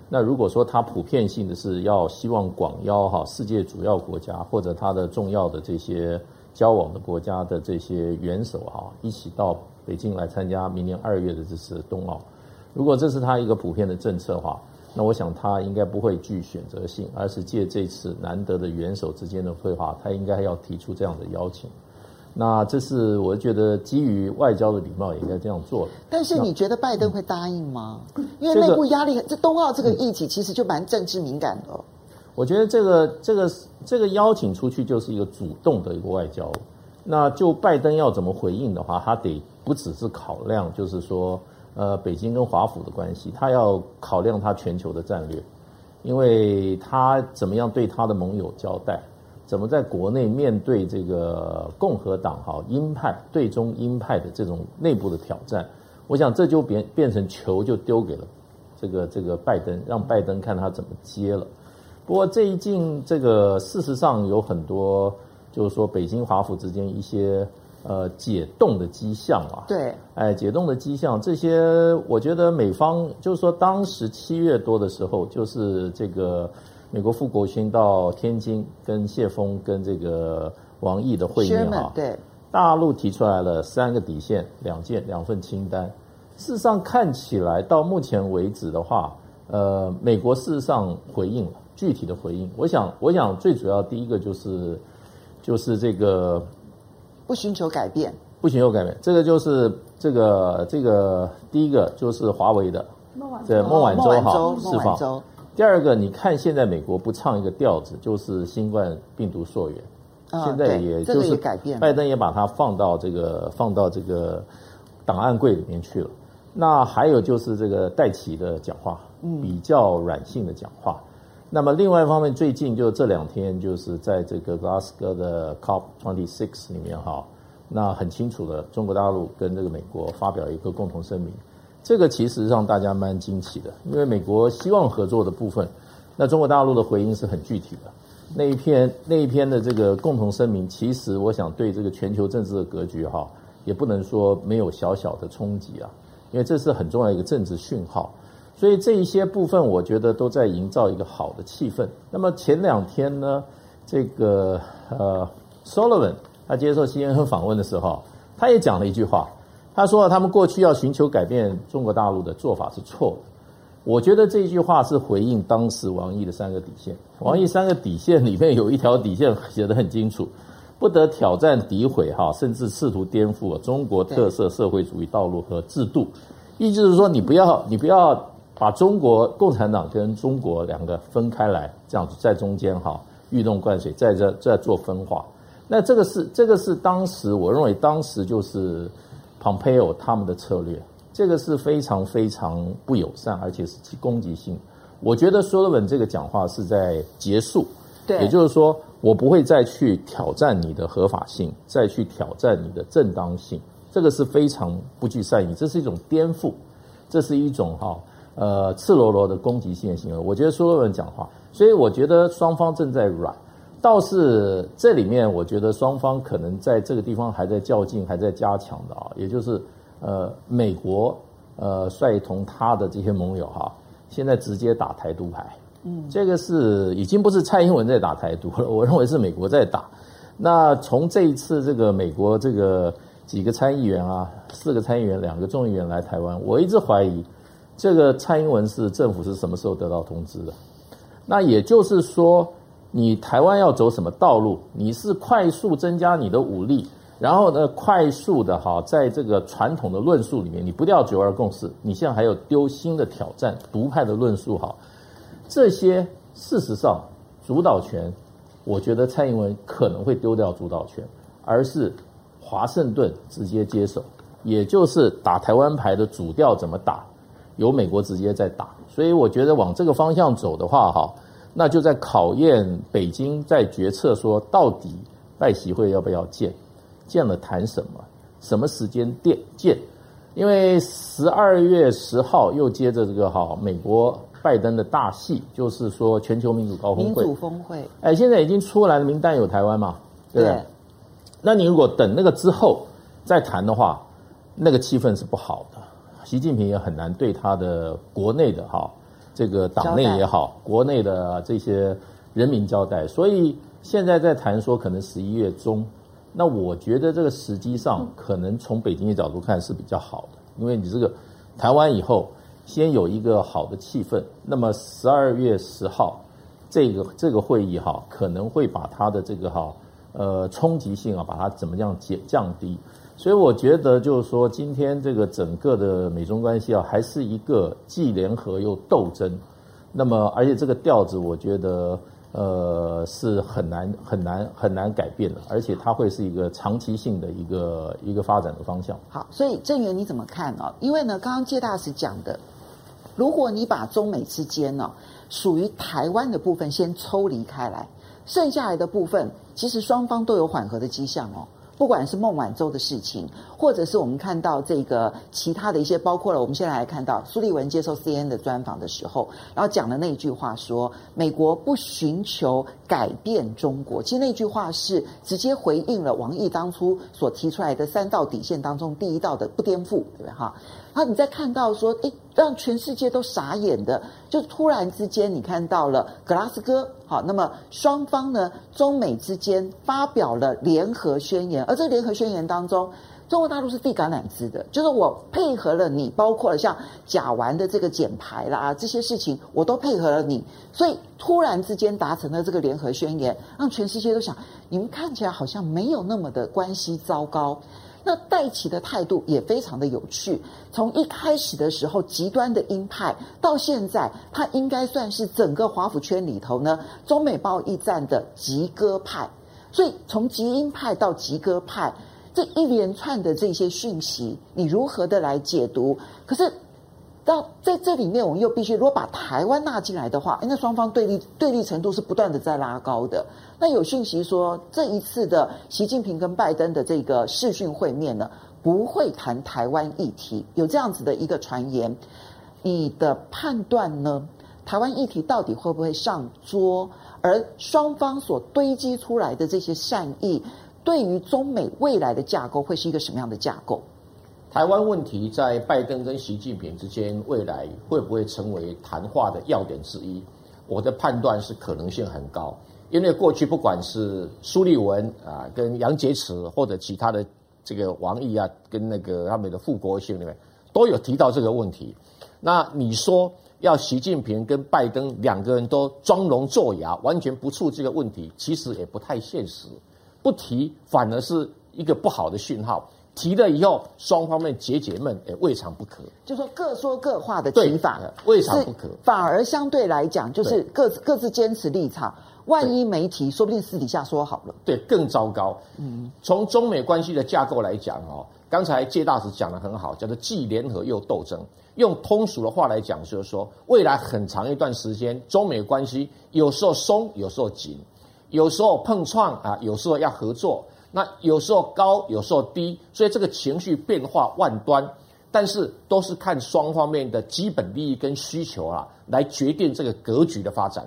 那如果说他普遍性的是要希望广邀哈世界主要国家或者他的重要的这些交往的国家的这些元首哈一起到北京来参加明年二月的这次冬奥，如果这是他一个普遍的政策的话。那我想他应该不会具选择性，而是借这次难得的元首之间的会话，他应该要提出这样的邀请。那这是我觉得基于外交的礼貌，也应该这样做的。但是你觉得拜登会答应吗？因为内部压力，这冬奥这个议题其实就蛮政治敏感的。我觉得这个这个这个邀请出去就是一个主动的一个外交。那就拜登要怎么回应的话，他得不只是考量，就是说。呃，北京跟华府的关系，他要考量他全球的战略，因为他怎么样对他的盟友交代，怎么在国内面对这个共和党哈鹰派对中鹰派的这种内部的挑战，我想这就变变成球就丢给了这个这个拜登，让拜登看他怎么接了。不过这一进这个事实上有很多，就是说北京华府之间一些。呃，解冻的迹象啊，对，哎，解冻的迹象，这些我觉得美方就是说，当时七月多的时候，就是这个美国副国勋到天津跟谢峰跟这个王毅的会面啊，对，大陆提出来了三个底线，两件两份清单。事实上看起来到目前为止的话，呃，美国事实上回应了具体的回应。我想，我想最主要第一个就是就是这个。不寻求改变，不寻求改变，这个就是这个这个第一个就是华为的，这孟晚舟哈释放。第二个，你看现在美国不唱一个调子，就是新冠病毒溯源，哦、现在也就是改变，拜登也把它放到这个放到这个档案柜里面去了。那还有就是这个戴琪的讲话，嗯。比较软性的讲话。那么另外一方面，最近就这两天，就是在这个 Glasgow 的 COP Twenty Six 里面哈，那很清楚的，中国大陆跟这个美国发表一个共同声明，这个其实让大家蛮惊奇的，因为美国希望合作的部分，那中国大陆的回应是很具体的，那一篇那一篇的这个共同声明，其实我想对这个全球政治的格局哈，也不能说没有小小的冲击啊，因为这是很重要一个政治讯号。所以这一些部分，我觉得都在营造一个好的气氛。那么前两天呢，这个呃，Sullivan 他接受 CNN 访问的时候，他也讲了一句话，他说他们过去要寻求改变中国大陆的做法是错的。我觉得这一句话是回应当时王毅的三个底线。王毅三个底线里面有一条底线写得很清楚，不得挑战、诋毁哈，甚至试图颠覆中国特色社会主义道路和制度。意思就是说，你不要，你不要。把中国共产党跟中国两个分开来，这样子在中间哈，欲动灌水，在这在做分化。那这个是这个是当时我认为当时就是 Pompeo 他们的策略，这个是非常非常不友善，而且是其攻击性。我觉得苏勒文这个讲话是在结束，对，也就是说我不会再去挑战你的合法性，再去挑战你的正当性，这个是非常不具善意，这是一种颠覆，这是一种哈。呃赤裸裸的攻击性的行为。我觉得苏洛文讲话，所以我觉得双方正在软。倒是这里面，我觉得双方可能在这个地方还在较劲，还在加强的啊，也就是呃，美国呃，率同他的这些盟友哈，现在直接打台独牌，嗯，这个是已经不是蔡英文在打台独了，我认为是美国在打。那从这一次这个美国这个几个参议员啊，四个参议员，两个众议员来台湾，我一直怀疑这个蔡英文是政府是什么时候得到通知的？那也就是说。你台湾要走什么道路？你是快速增加你的武力，然后呢，快速的哈，在这个传统的论述里面，你不掉九二共识，你现在还有丢新的挑战，独派的论述哈，这些事实上主导权，我觉得蔡英文可能会丢掉主导权，而是华盛顿直接接手，也就是打台湾牌的主调怎么打，由美国直接在打，所以我觉得往这个方向走的话哈。那就在考验北京在决策说，到底拜习会要不要建，建了谈什么，什么时间建建？因为十二月十号又接着这个哈，美国拜登的大戏，就是说全球民主高峰会。民主峰会。哎，现在已经出来了名单有台湾嘛？对不对？对。那你如果等那个之后再谈的话，那个气氛是不好的，习近平也很难对他的国内的哈。这个党内也好，国内的这些人民交代，所以现在在谈说可能十一月中，那我觉得这个时机上可能从北京的角度看是比较好的，因为你这个谈完以后，先有一个好的气氛，那么十二月十号这个这个会议哈，可能会把它的这个哈呃冲击性啊，把它怎么样减降低。所以我觉得，就是说，今天这个整个的美中关系啊，还是一个既联合又斗争。那么，而且这个调子，我觉得，呃，是很难、很难、很难改变的。而且，它会是一个长期性的一个一个发展的方向。好，所以郑源你怎么看呢？因为呢，刚刚谢大使讲的，如果你把中美之间呢，属于台湾的部分先抽离开来，剩下来的部分，其实双方都有缓和的迹象哦。不管是孟晚舟的事情，或者是我们看到这个其他的一些，包括了我们现在来看到苏立文接受 CNN 的专访的时候，然后讲的那句话说，美国不寻求改变中国，其实那句话是直接回应了王毅当初所提出来的三道底线当中第一道的不颠覆，对不对哈？然后你再看到说，诶，让全世界都傻眼的，就突然之间你看到了格拉斯哥，好，那么双方呢，中美之间发表了联合宣言，而这联合宣言当中，中国大陆是递橄榄枝的，就是我配合了你，包括了像甲烷的这个减排啦这些事情，我都配合了你，所以突然之间达成了这个联合宣言，让全世界都想，你们看起来好像没有那么的关系糟糕。那戴琪的态度也非常的有趣，从一开始的时候极端的鹰派，到现在他应该算是整个华府圈里头呢，中美贸易战的极鸽派。所以从极鹰派到极鸽派，这一连串的这些讯息，你如何的来解读？可是。那在这里面，我们又必须如果把台湾纳进来的话，那双方对立对立程度是不断的在拉高的。那有讯息说，这一次的习近平跟拜登的这个视讯会面呢，不会谈台湾议题，有这样子的一个传言。你的判断呢？台湾议题到底会不会上桌？而双方所堆积出来的这些善意，对于中美未来的架构，会是一个什么样的架构？台湾问题在拜登跟习近平之间，未来会不会成为谈话的要点之一？我的判断是可能性很高，因为过去不管是苏立文啊，跟杨洁篪或者其他的这个王毅啊，跟那个他们的副国务卿里面都有提到这个问题。那你说要习近平跟拜登两个人都装聋作哑，完全不触这个问题，其实也不太现实。不提反而是一个不好的讯号。提了以后，双方面解解闷也未尝不可。就说各说各话的提法，未尝不可。反而相对来讲，就是各自各自坚持立场。万一没提，说不定私底下说好了。对，更糟糕。嗯，从中美关系的架构来讲哦，刚才介大使讲得很好，叫做既联合又斗争。用通俗的话来讲，就是说未来很长一段时间，中美关系有时候松，有时候紧，有时候碰撞啊，有时候要合作。那有时候高，有时候低，所以这个情绪变化万端。但是都是看双方面的基本利益跟需求啊，来决定这个格局的发展。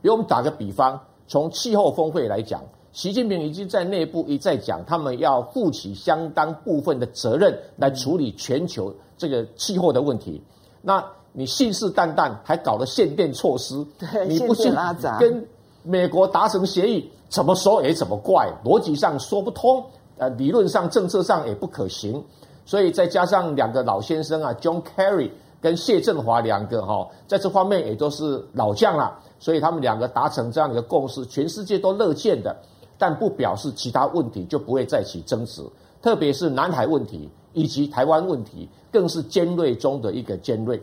比如我们打个比方，从气候峰会来讲，习近平已经在内部一再讲，他们要负起相当部分的责任来处理全球这个气候的问题。那你信誓旦旦还搞了限电措施，对你不信跟美国达成协议，怎么说也怎么怪，逻辑上说不通，呃，理论上政策上也不可行。所以再加上两个老先生啊，John Kerry 跟谢振华两个哈，在这方面也都是老将了，所以他们两个达成这样的一个共识，全世界都乐见的，但不表示其他问题就不会再起争执，特别是南海问题以及台湾问题，更是尖锐中的一个尖锐。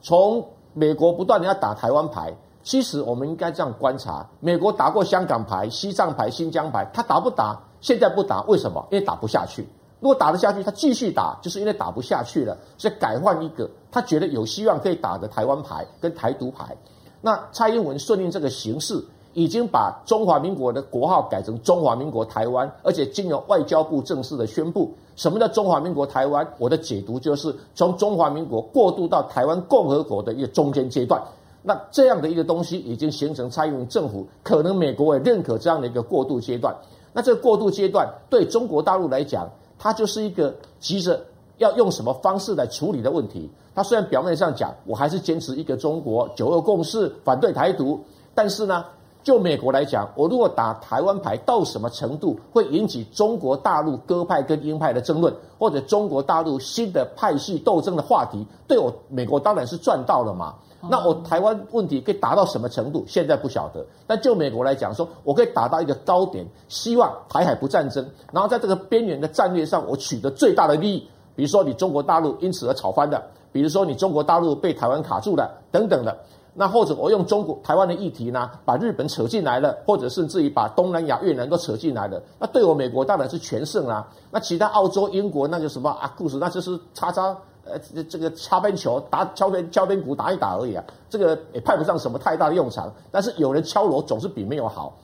从美国不断的要打台湾牌，其实我们应该这样观察：美国打过香港牌、西藏牌、新疆牌，他打不打？现在不打，为什么？因为打不下去。如果打得下去，他继续打，就是因为打不下去了，所以改换一个他觉得有希望可以打的台湾牌跟台独牌。那蔡英文顺应这个形势，已经把中华民国的国号改成中华民国台湾，而且经由外交部正式的宣布，什么叫中华民国台湾？我的解读就是从中华民国过渡到台湾共和国的一个中间阶段。那这样的一个东西已经形成蔡英文政府可能美国也认可这样的一个过渡阶段。那这个过渡阶段对中国大陆来讲，它就是一个急着要用什么方式来处理的问题。它虽然表面上讲，我还是坚持一个中国、九二共识、反对台独，但是呢，就美国来讲，我如果打台湾牌到什么程度会引起中国大陆鸽派跟鹰派的争论，或者中国大陆新的派系斗争的话题，对我美国当然是赚到了嘛。那我台湾问题可以达到什么程度？现在不晓得。但就美国来讲，说我可以达到一个高点，希望台海不战争，然后在这个边缘的战略上，我取得最大的利益。比如说你中国大陆因此而吵翻的，比如说你中国大陆被台湾卡住了等等的。那或者我用中国台湾的议题呢，把日本扯进来了，或者甚至于把东南亚越南都扯进来了。那对我美国当然是全胜啦。那其他澳洲、英国那个什么啊故事，那就是叉叉。呃，这个擦边球打敲边敲边鼓打一打而已啊，这个也派不上什么太大的用场。但是有人敲锣总是比没有好，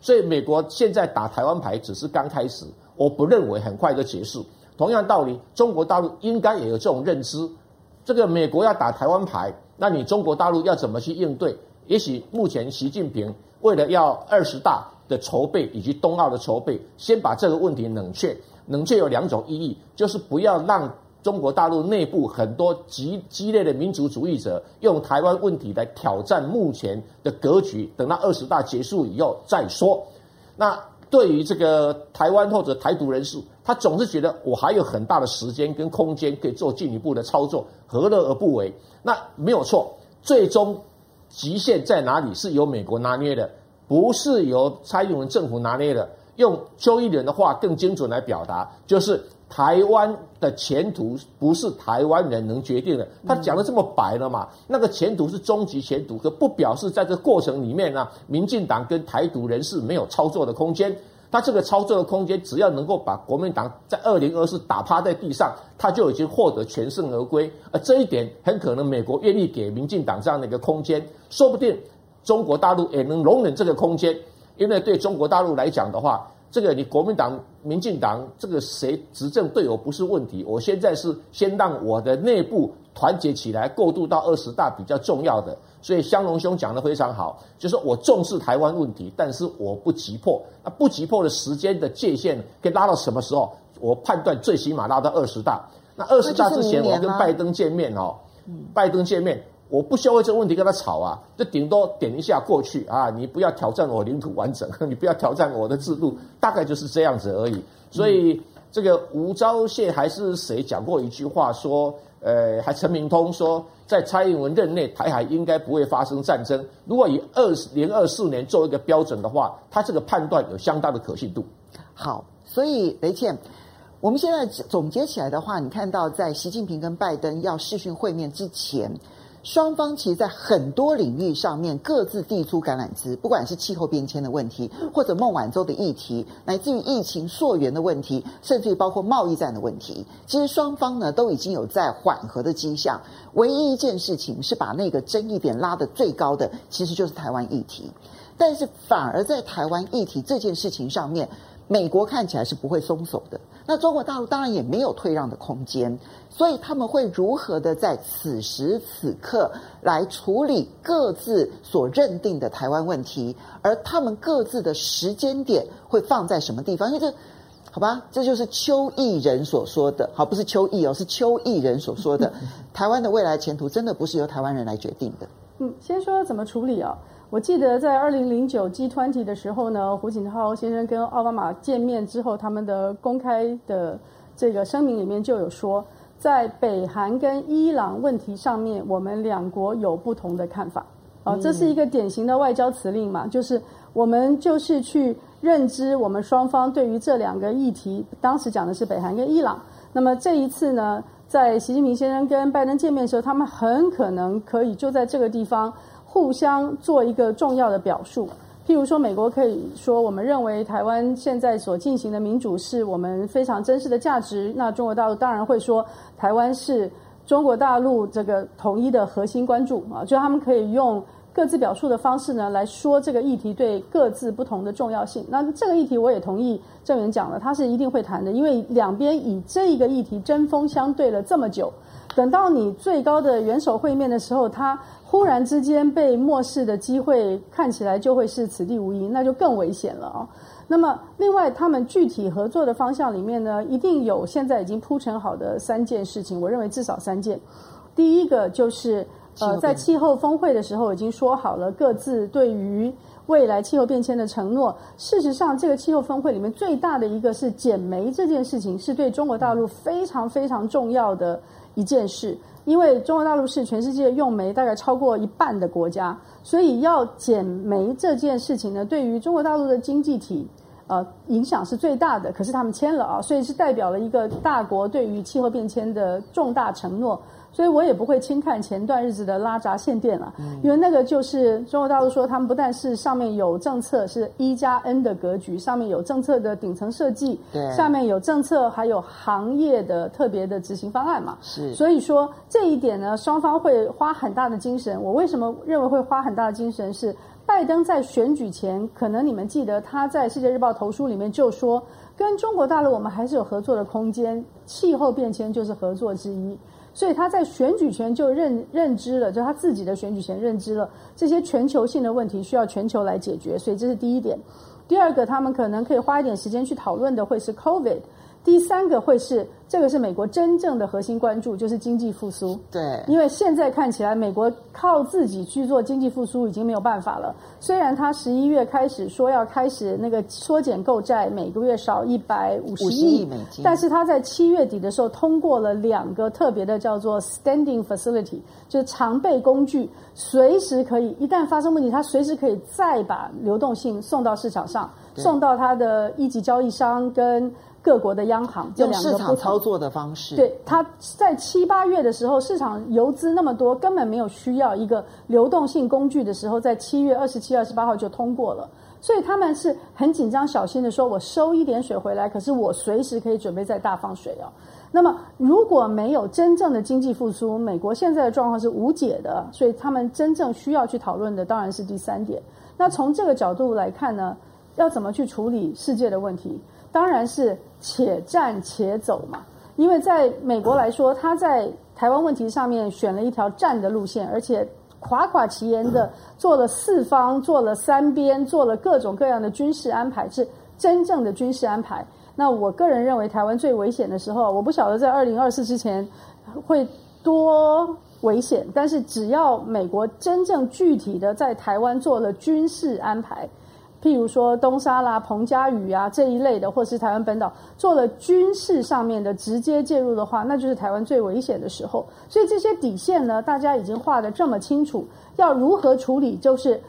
所以美国现在打台湾牌只是刚开始，我不认为很快就结束。同样道理，中国大陆应该也有这种认知。这个美国要打台湾牌，那你中国大陆要怎么去应对？也许目前习近平为了要二十大的筹备以及冬奥的筹备，先把这个问题冷却。冷却有两种意义，就是不要让。中国大陆内部很多极激烈的民族主义者用台湾问题来挑战目前的格局，等到二十大结束以后再说。那对于这个台湾或者台独人士，他总是觉得我还有很大的时间跟空间可以做进一步的操作，何乐而不为？那没有错，最终极限在哪里是由美国拿捏的，不是由蔡英文政府拿捏的。用邱义仁的话更精准来表达，就是。台湾的前途不是台湾人能决定的。他讲的这么白了嘛？那个前途是终极前途，可不表示在这过程里面呢，民进党跟台独人士没有操作的空间。他这个操作的空间，只要能够把国民党在二零二四打趴在地上，他就已经获得全胜而归。而这一点，很可能美国愿意给民进党这样的一个空间，说不定中国大陆也能容忍这个空间，因为对中国大陆来讲的话。这个你国民党、民进党这个谁执政对我不是问题，我现在是先让我的内部团结起来，过渡到二十大比较重要的。所以香龙兄讲得非常好，就是我重视台湾问题，但是我不急迫。那不急迫的时间的界限可以拉到什么时候？我判断最起码拉到二十大。那二十大之前，我跟拜登见面哦，拜登见面。我不需要为这个问题跟他吵啊，就顶多点一下过去啊，你不要挑战我领土完整，你不要挑战我的制度，大概就是这样子而已。所以这个吴钊燮还是谁讲过一句话说，呃，还陈明通说，在蔡英文任内，台海应该不会发生战争。如果以二零二四年做一个标准的话，他这个判断有相当的可信度。好，所以雷倩，我们现在总结起来的话，你看到在习近平跟拜登要视讯会面之前。双方其实，在很多领域上面各自递出橄榄枝，不管是气候变迁的问题，或者孟晚舟的议题，乃至于疫情溯源的问题，甚至于包括贸易战的问题，其实双方呢都已经有在缓和的迹象。唯一一件事情是把那个争议点拉得最高的，其实就是台湾议题。但是反而在台湾议题这件事情上面，美国看起来是不会松手的，那中国大陆当然也没有退让的空间，所以他们会如何的在此时此刻来处理各自所认定的台湾问题，而他们各自的时间点会放在什么地方？因为这。好吧，这就是邱毅人所说的，好，不是邱毅哦，是邱毅人所说的，台湾的未来前途真的不是由台湾人来决定的。嗯，先说怎么处理啊？我记得在二零零九 G20 的时候呢，胡锦涛先生跟奥巴马见面之后，他们的公开的这个声明里面就有说，在北韩跟伊朗问题上面，我们两国有不同的看法。啊，这是一个典型的外交辞令嘛，就是我们就是去。认知我们双方对于这两个议题，当时讲的是北韩跟伊朗。那么这一次呢，在习近平先生跟拜登见面的时候，他们很可能可以就在这个地方互相做一个重要的表述。譬如说，美国可以说，我们认为台湾现在所进行的民主是我们非常珍视的价值。那中国大陆当然会说，台湾是中国大陆这个统一的核心关注啊，就他们可以用。各自表述的方式呢，来说这个议题对各自不同的重要性。那这个议题我也同意郑源讲了，他是一定会谈的，因为两边以这一个议题针锋相对了这么久，等到你最高的元首会面的时候，他忽然之间被漠视的机会看起来就会是此地无银，那就更危险了啊。那么另外，他们具体合作的方向里面呢，一定有现在已经铺陈好的三件事情，我认为至少三件。第一个就是。呃，在气候峰会的时候已经说好了各自对于未来气候变迁的承诺。事实上，这个气候峰会里面最大的一个是减煤这件事情，是对中国大陆非常非常重要的一件事。因为中国大陆是全世界用煤大概超过一半的国家，所以要减煤这件事情呢，对于中国大陆的经济体呃影响是最大的。可是他们签了啊，所以是代表了一个大国对于气候变迁的重大承诺。所以我也不会轻看前段日子的拉闸限电了，因为那个就是中国大陆说他们不但是上面有政策是一加 N 的格局，上面有政策的顶层设计，对，下面有政策还有行业的特别的执行方案嘛，是。所以说这一点呢，双方会花很大的精神。我为什么认为会花很大的精神？是拜登在选举前，可能你们记得他在《世界日报》投书里面就说，跟中国大陆我们还是有合作的空间，气候变迁就是合作之一。所以他在选举前就认认知了，就他自己的选举前认知了这些全球性的问题需要全球来解决，所以这是第一点。第二个，他们可能可以花一点时间去讨论的会是 COVID。第三个会是。这个是美国真正的核心关注，就是经济复苏。对，因为现在看起来，美国靠自己去做经济复苏已经没有办法了。虽然他十一月开始说要开始那个缩减购债，每个月少一百五十亿美金，但是他在七月底的时候通过了两个特别的叫做 standing facility，就是常备工具，随时可以一旦发生问题，他随时可以再把流动性送到市场上，送到他的一级交易商跟。各国的央行这两个市场操作的方式，对，它在七八月的时候，市场游资那么多，根本没有需要一个流动性工具的时候，在七月二十七、二十八号就通过了。所以他们是很紧张、小心的说：“我收一点水回来，可是我随时可以准备再大放水哦。”那么如果没有真正的经济复苏，美国现在的状况是无解的。所以他们真正需要去讨论的当然是第三点。那从这个角度来看呢，要怎么去处理世界的问题？当然是且战且走嘛，因为在美国来说，他在台湾问题上面选了一条战的路线，而且夸夸其言的做了四方，做了三边，做了各种各样的军事安排，是真正的军事安排。那我个人认为，台湾最危险的时候，我不晓得在二零二四之前会多危险，但是只要美国真正具体的在台湾做了军事安排。譬如说东沙啦、彭佳屿啊这一类的，或是台湾本岛做了军事上面的直接介入的话，那就是台湾最危险的时候。所以这些底线呢，大家已经画得这么清楚，要如何处理，就是。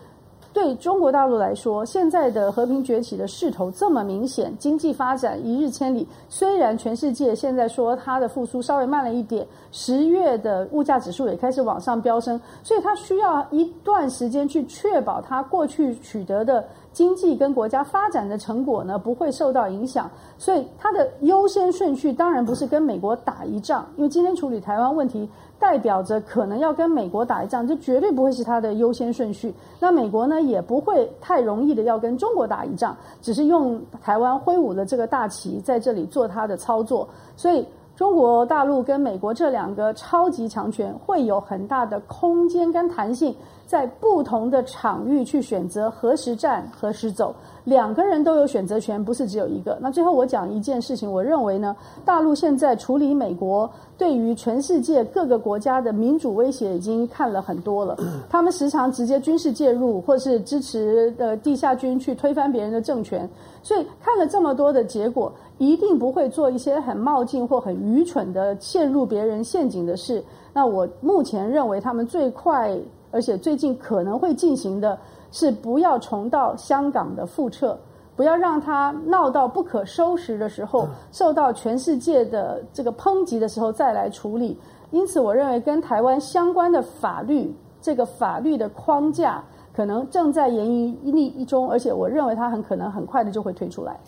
对中国大陆来说，现在的和平崛起的势头这么明显，经济发展一日千里。虽然全世界现在说它的复苏稍微慢了一点，十月的物价指数也开始往上飙升，所以它需要一段时间去确保它过去取得的经济跟国家发展的成果呢不会受到影响。所以它的优先顺序当然不是跟美国打一仗，因为今天处理台湾问题。代表着可能要跟美国打一仗，这绝对不会是它的优先顺序。那美国呢，也不会太容易的要跟中国打一仗，只是用台湾挥舞的这个大旗在这里做它的操作。所以，中国大陆跟美国这两个超级强权会有很大的空间跟弹性，在不同的场域去选择何时站、何时走。两个人都有选择权，不是只有一个。那最后我讲一件事情，我认为呢，大陆现在处理美国对于全世界各个国家的民主威胁已经看了很多了。他们时常直接军事介入，或是支持呃地下军去推翻别人的政权。所以看了这么多的结果，一定不会做一些很冒进或很愚蠢的陷入别人陷阱的事。那我目前认为他们最快而且最近可能会进行的。是不要重蹈香港的覆辙，不要让它闹到不可收拾的时候，受到全世界的这个抨击的时候再来处理。因此，我认为跟台湾相关的法律，这个法律的框架可能正在研议中，而且我认为它很可能很快的就会推出来。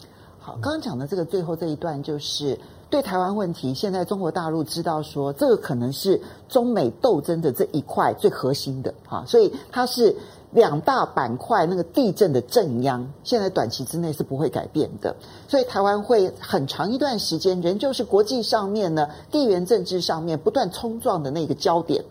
好，刚刚讲的这个最后这一段，就是对台湾问题，现在中国大陆知道说，这个可能是中美斗争的这一块最核心的哈，所以它是。两大板块那个地震的震央，现在短期之内是不会改变的，所以台湾会很长一段时间仍旧是国际上面呢地缘政治上面不断冲撞的那个焦点。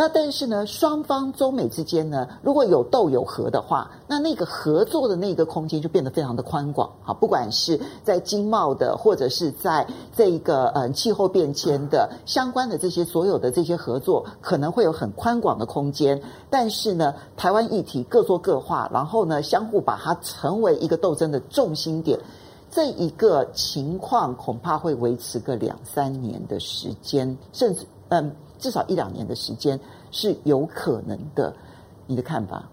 那但是呢，双方中美之间呢，如果有斗有和的话，那那个合作的那个空间就变得非常的宽广。好，不管是在经贸的，或者是在这一个呃气候变迁的相关的这些所有的这些合作，可能会有很宽广的空间。但是呢，台湾议题各说各话，然后呢，相互把它成为一个斗争的重心点，这一个情况恐怕会维持个两三年的时间，甚至嗯。至少一两年的时间是有可能的，你的看法？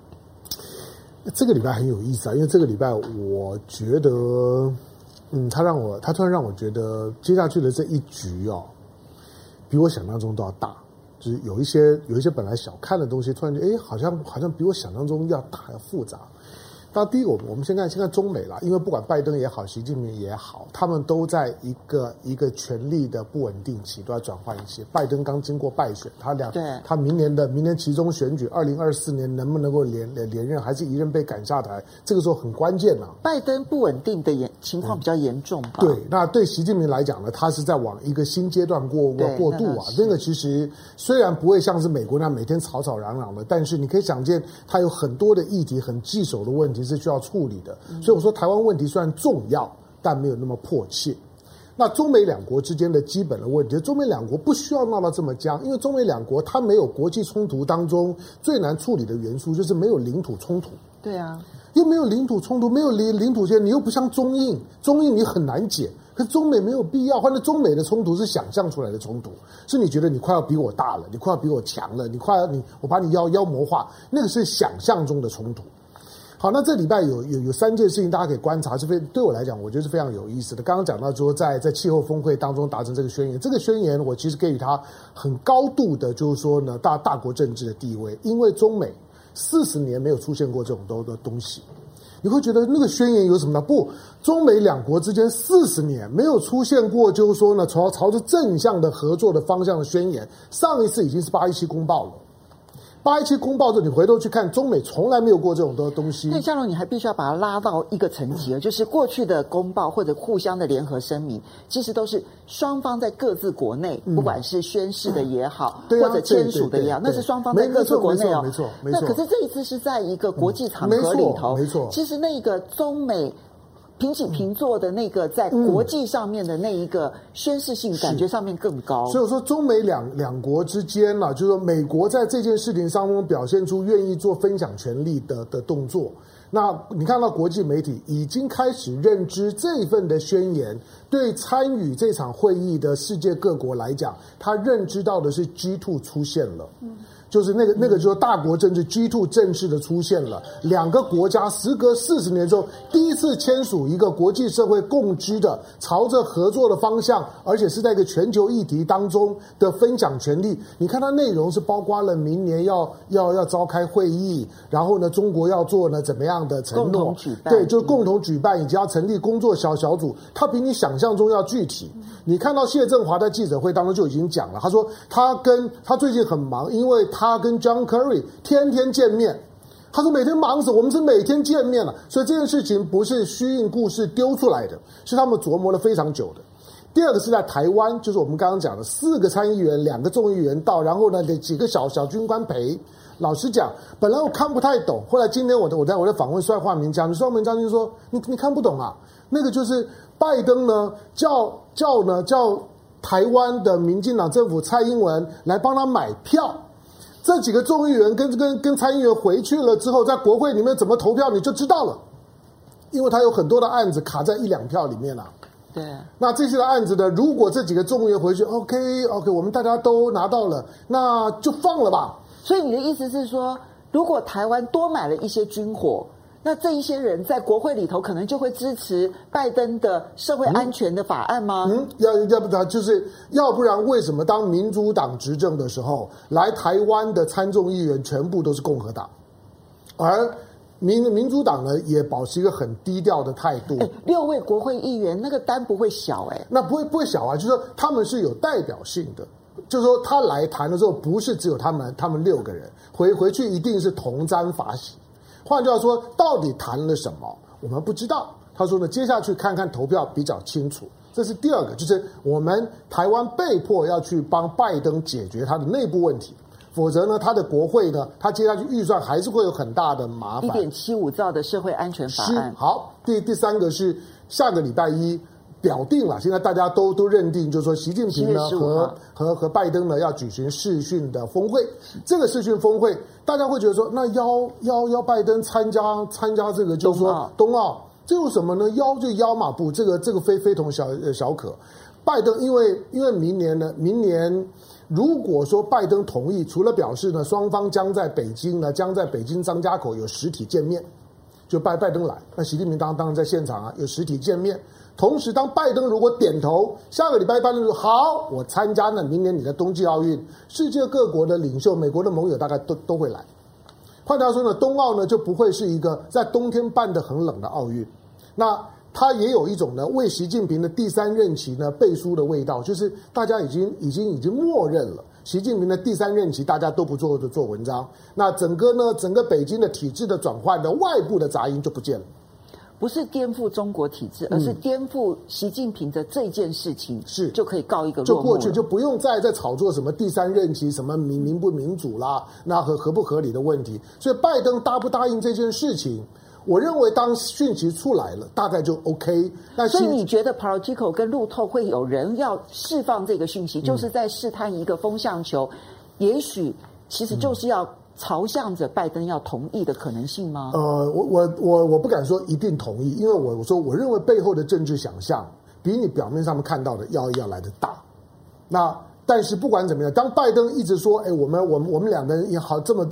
这个礼拜很有意思啊，因为这个礼拜我觉得，嗯，他让我，他突然让我觉得接下去的这一局哦，比我想象中都要大，就是有一些有一些本来小看的东西，突然间，哎，好像好像比我想象中要大要复杂。那第一个，我们我们先看先看中美啦，因为不管拜登也好，习近平也好，他们都在一个一个权力的不稳定期，都要转换一些。拜登刚经过败选，他两对他明年的明年其中选举，二零二四年能不能够连连任，还是一任被赶下台，这个时候很关键啊。拜登不稳定的严情况比较严重吧？对，那对习近平来讲呢，他是在往一个新阶段过过过渡啊。那，那个其实虽然不会像是美国那样每天吵吵嚷嚷的，但是你可以想见，他有很多的议题很棘手的问题。是需要处理的，所以我说台湾问题虽然重要，但没有那么迫切。那中美两国之间的基本的问题，中美两国不需要闹到这么僵，因为中美两国它没有国际冲突当中最难处理的元素，就是没有领土冲突。对啊，又没有领土冲突，没有领领土线，你又不像中印，中印你很难解，可是中美没有必要。或者中美的冲突是想象出来的冲突，是你觉得你快要比我大了，你快要比我强了，你快要你我把你妖妖魔化，那个是想象中的冲突。好，那这礼拜有有有三件事情，大家可以观察，是非对我来讲，我觉得是非常有意思的。刚刚讲到说在，在气候峰会当中达成这个宣言，这个宣言我其实给予它很高度的，就是说呢，大大国政治的地位，因为中美四十年没有出现过这种多的东西，你会觉得那个宣言有什么呢？不，中美两国之间四十年没有出现过，就是说呢，朝朝着正向的合作的方向的宣言，上一次已经是八一七公报了。八一七公报，这你回头去看，中美从来没有过这种的东西。那佳龙，你还必须要把它拉到一个层级了，就是过去的公报或者互相的联合声明，其实都是双方在各自国内，不管是宣誓的也好，或者签署的也好，那是双方在各自国内哦。没错，没错。那可是这一次是在一个国际场合里头，没错。其实那个中美。平起平坐的那个，在国际上面的那一个宣示性，感觉上面更高。所以说，中美两两国之间呢，就是说，美国在这件事情上面表现出愿意做分享权力的的动作。那你看到国际媒体已经开始认知这份的宣言，对参与这场会议的世界各国来讲，他认知到的是 G two 出现了。就是那个那个就是大国政治 G two 正式的出现了，两个国家时隔四十年之后第一次签署一个国际社会共居的朝着合作的方向，而且是在一个全球议题当中的分享权利。你看它内容是包括了明年要要要召开会议，然后呢，中国要做呢怎么样的承诺？对，就是共同举办，以及要成立工作小小组，它比你想象中要具体。你看到谢振华在记者会当中就已经讲了，他说他跟他最近很忙，因为他他跟 John Kerry 天天见面。他说每天忙死，我们是每天见面了，所以这件事情不是虚应故事丢出来的，是他们琢磨了非常久的。第二个是在台湾，就是我们刚刚讲的四个参议员、两个众议员到，然后呢，得几个小小军官陪。老实讲，本来我看不太懂，后来今天我我在我在访问帅化民将军，帅化民将军说你你看不懂啊，那个就是拜登呢叫叫呢叫台湾的民进党政府蔡英文来帮他买票。这几个众议员跟跟跟参议员回去了之后，在国会里面怎么投票你就知道了，因为他有很多的案子卡在一两票里面啊。对。那这些的案子呢，如果这几个众议员回去，OK OK，我们大家都拿到了，那就放了吧。所以你的意思是说，如果台湾多买了一些军火？那这一些人在国会里头可能就会支持拜登的社会安全的法案吗？嗯，要要不然就是要不然为什么当民主党执政的时候，来台湾的参众议员全部都是共和党，而民民主党呢也保持一个很低调的态度。哎，六位国会议员那个单不会小哎，那不会不会小啊，就是说他们是有代表性的，就是说他来谈的时候不是只有他们他们六个人回回去一定是同沾法喜。换句话说，到底谈了什么，我们不知道。他说呢，接下去看看投票比较清楚。这是第二个，就是我们台湾被迫要去帮拜登解决他的内部问题，否则呢，他的国会呢，他接下去预算还是会有很大的麻烦。一点七五兆的社会安全法案。好，第第三个是下个礼拜一。表定了，现在大家都都认定，就是说习近平呢和和和拜登呢要举行视讯的峰会。这个视讯峰会，大家会觉得说，那邀邀邀拜登参加参加这个，就是说冬奥，这有什么呢？邀就邀嘛，不，这个这个非非同小小可。拜登因为因为明年呢，明年如果说拜登同意，除了表示呢双方将在北京呢将在北京张家口有实体见面，就拜拜登来，那习近平当当然在现场啊有实体见面。同时，当拜登如果点头，下个礼拜拜登说好，我参加呢，明年你的冬季奥运，世界各国的领袖、美国的盟友大概都都会来。换句话说呢，冬奥呢就不会是一个在冬天办的很冷的奥运。那它也有一种呢为习近平的第三任期呢背书的味道，就是大家已经已经已经默认了习近平的第三任期，大家都不做做文章。那整个呢整个北京的体制的转换的外部的杂音就不见了。不是颠覆中国体制，而是颠覆习近平的这件事情，是就可以告一个落，就过去，就不用再再炒作什么第三任期什么民民不民主啦，那和合不合理的问题。所以拜登答不答应这件事情，我认为当讯息出来了，大概就 OK。那所以你觉得 Politico 跟路透会有人要释放这个讯息，就是在试探一个风向球，也许其实就是要。朝向着拜登要同意的可能性吗？呃，我我我我不敢说一定同意，因为我我说我认为背后的政治想象比你表面上面看到的要要来的大。那但是不管怎么样，当拜登一直说，哎，我们我们我们两个人也好这么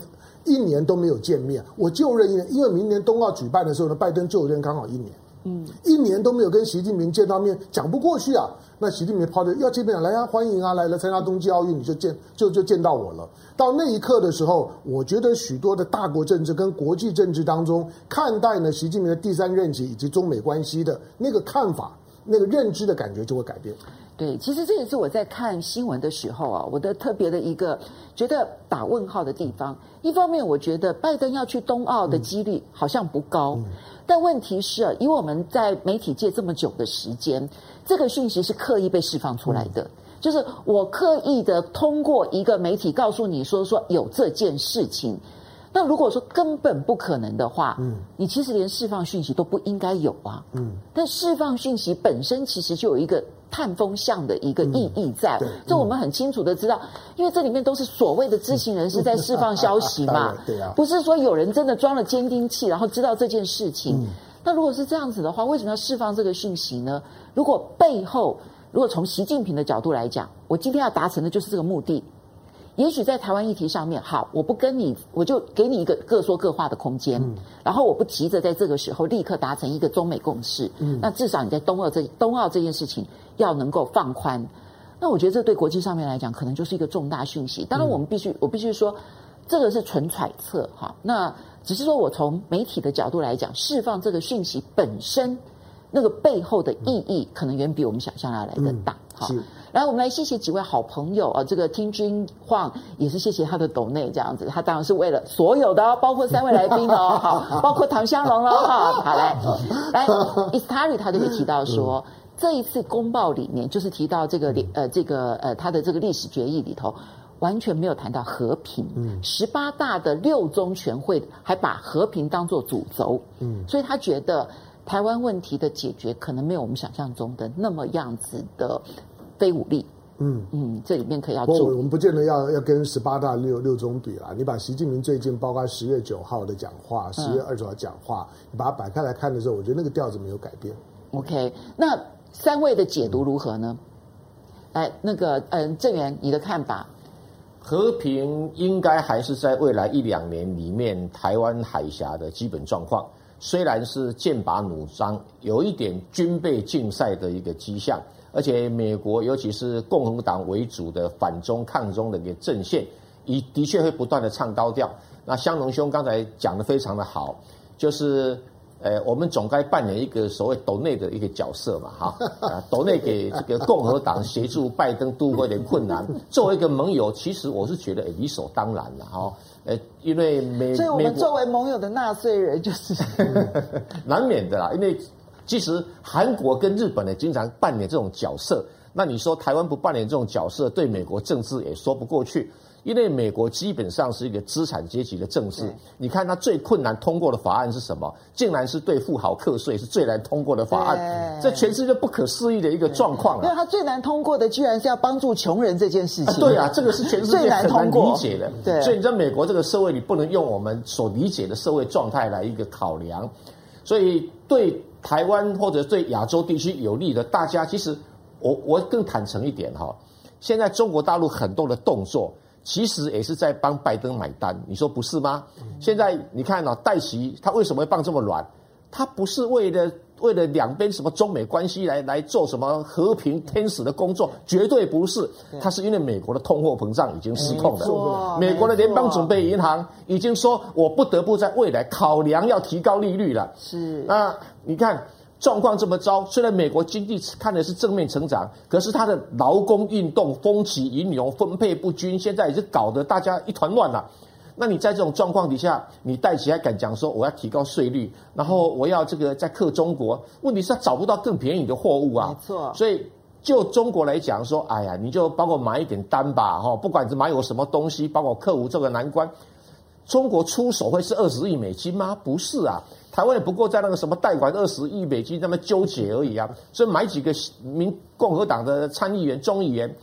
一年都没有见面，我就任一年，因为明年冬奥举办的时候呢，拜登就任刚好一年。嗯，一年都没有跟习近平见到面，讲不过去啊。那习近平抛的要见面，来呀、啊，欢迎啊，来来参加冬季奥运，你就见就就见到我了。到那一刻的时候，我觉得许多的大国政治跟国际政治当中看待呢习近平的第三任期以及中美关系的那个看法、那个认知的感觉就会改变。对，其实这也是我在看新闻的时候啊，我的特别的一个觉得打问号的地方。一方面，我觉得拜登要去冬奥的几率好像不高。但问题是啊，以我们在媒体界这么久的时间，这个讯息是刻意被释放出来的，嗯、就是我刻意的通过一个媒体告诉你说说有这件事情。那如果说根本不可能的话，嗯，你其实连释放讯息都不应该有啊，嗯。但释放讯息本身其实就有一个。探风向的一个意义在，嗯、这我们很清楚的知道，因为这里面都是所谓的知情人士在释放消息嘛，对啊，不是说有人真的装了监听器，然后知道这件事情。嗯、那如果是这样子的话，为什么要释放这个讯息呢？如果背后，如果从习近平的角度来讲，我今天要达成的就是这个目的，也许在台湾议题上面，好，我不跟你，我就给你一个各说各话的空间，嗯、然后我不急着在这个时候立刻达成一个中美共识。嗯，那至少你在冬奥这东奥这件事情要能够放宽。那我觉得这对国际上面来讲，可能就是一个重大讯息。当然，我们必须，嗯、我必须说，这个是纯揣测哈。那只是说我从媒体的角度来讲，释放这个讯息本身。那个背后的意义可能远比我们想象要来的大。好，来，我们来谢谢几位好朋友啊，这个听君晃也是谢谢他的抖内这样子，他当然是为了所有的，包括三位来宾哦，好，包括唐香龙了哈，好来，来，Istari 他就会提到说，这一次公报里面就是提到这个呃这个呃他的这个历史决议里头完全没有谈到和平，嗯，十八大的六中全会还把和平当做主轴，嗯，所以他觉得。台湾问题的解决可能没有我们想象中的那么样子的非武力。嗯嗯，这里面可以要做。我们不见得要要跟十八大六六中比啦。你把习近平最近包括十月九号的讲话，十月二十号讲话，嗯、你把它摆开来看的时候，我觉得那个调子没有改变。OK，那三位的解读如何呢？来、嗯，那个嗯，郑源，你的看法？和平应该还是在未来一两年里面台湾海峡的基本状况。虽然是剑拔弩张，有一点军备竞赛的一个迹象，而且美国尤其是共和党为主的反中抗中的一个阵线，也的确会不断的唱高调。那香农兄刚才讲的非常的好，就是呃，我们总该扮演一个所谓斗内的一个角色嘛，哈，啊，斗内给这个共和党协助拜登度过一点困难，作为一个盟友，其实我是觉得理所当然的哈。呃，因为美，所以我们作为盟友的纳税人就是 难免的啦。因为其实韩国跟日本呢，经常扮演这种角色，那你说台湾不扮演这种角色，对美国政治也说不过去。因为美国基本上是一个资产阶级的政治，你看它最困难通过的法案是什么？竟然是对富豪课税，是最难通过的法案，这全是一个不可思议的一个状况啊！因为它最难通过的，居然是要帮助穷人这件事情。对啊，这个是全世界很难理解的。对，所以你在美国这个社会，你不能用我们所理解的社会状态来一个考量。所以对台湾或者对亚洲地区有利的，大家其实我我更坦诚一点哈，现在中国大陆很多的动作。其实也是在帮拜登买单，你说不是吗？现在你看啊，戴奇他为什么会放这么软？他不是为了为了两边什么中美关系来来做什么和平天使的工作，绝对不是。它是因为美国的通货膨胀已经失控了，美国的联邦准备银行已经说，我不得不在未来考量要提高利率了。是，那你看。状况这么糟，虽然美国经济看的是正面成长，可是它的劳工运动风起云涌，分配不均，现在也是搞得大家一团乱了。那你在这种状况底下，你戴起还敢讲说我要提高税率，然后我要这个在克中国？问题是他找不到更便宜的货物啊。没错。所以就中国来讲说，哎呀，你就帮我买一点单吧，哈，不管是买我什么东西，帮我克服这个难关。中国出手会是二十亿美金吗？不是啊。台湾也不过在那个什么贷款二十亿美金那么纠结而已啊，所以买几个民共和党的参议员、众议员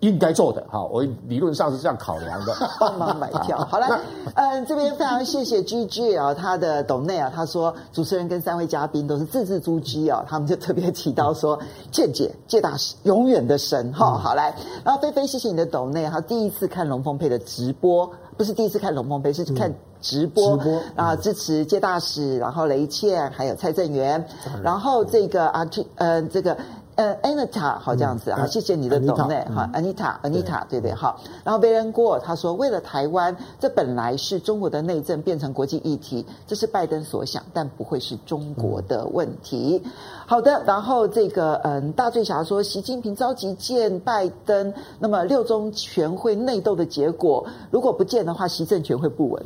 应该做的哈，我理论上是这样考量的。帮忙买票，好了，嗯，这边非常谢谢 GG 啊，他的董内啊，他说主持人跟三位嘉宾都是字字珠玑啊，他们就特别提到说，见解谢大使永远的神哈，好来，然后菲菲谢谢你的董内，他第一次看龙凤配的直播。不是第一次看龙凤配，是看直播，嗯、直播啊，支持谢大使，然后雷倩，还有蔡正元，嗯、然后这个啊，呃，这个。呃，Anita 好这样子啊，嗯、谢谢你的懂内哈，Anita，Anita 对对好。然后别人过他说，为了台湾，这本来是中国的内政变成国际议题，这是拜登所想，但不会是中国的问题。嗯、好的，然后这个嗯，大醉侠说，习近平着急见拜登，那么六中全会内斗的结果，如果不见的话，习政权会不稳。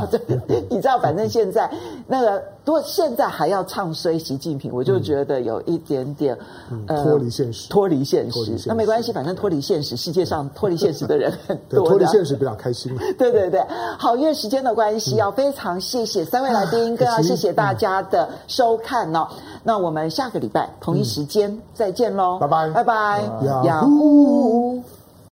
你知道，反正现在那个，如果现在还要唱衰习近平，我就觉得有一点点。嗯脱离现实，脱离现实，那没关系，反正脱离现实，世界上脱离现实的人很多。脱离现实比较开心。对对对，好，因为时间的关系，要非常谢谢三位来宾，更要谢谢大家的收看哦。那我们下个礼拜同一时间再见喽，拜拜，拜拜，雅虎。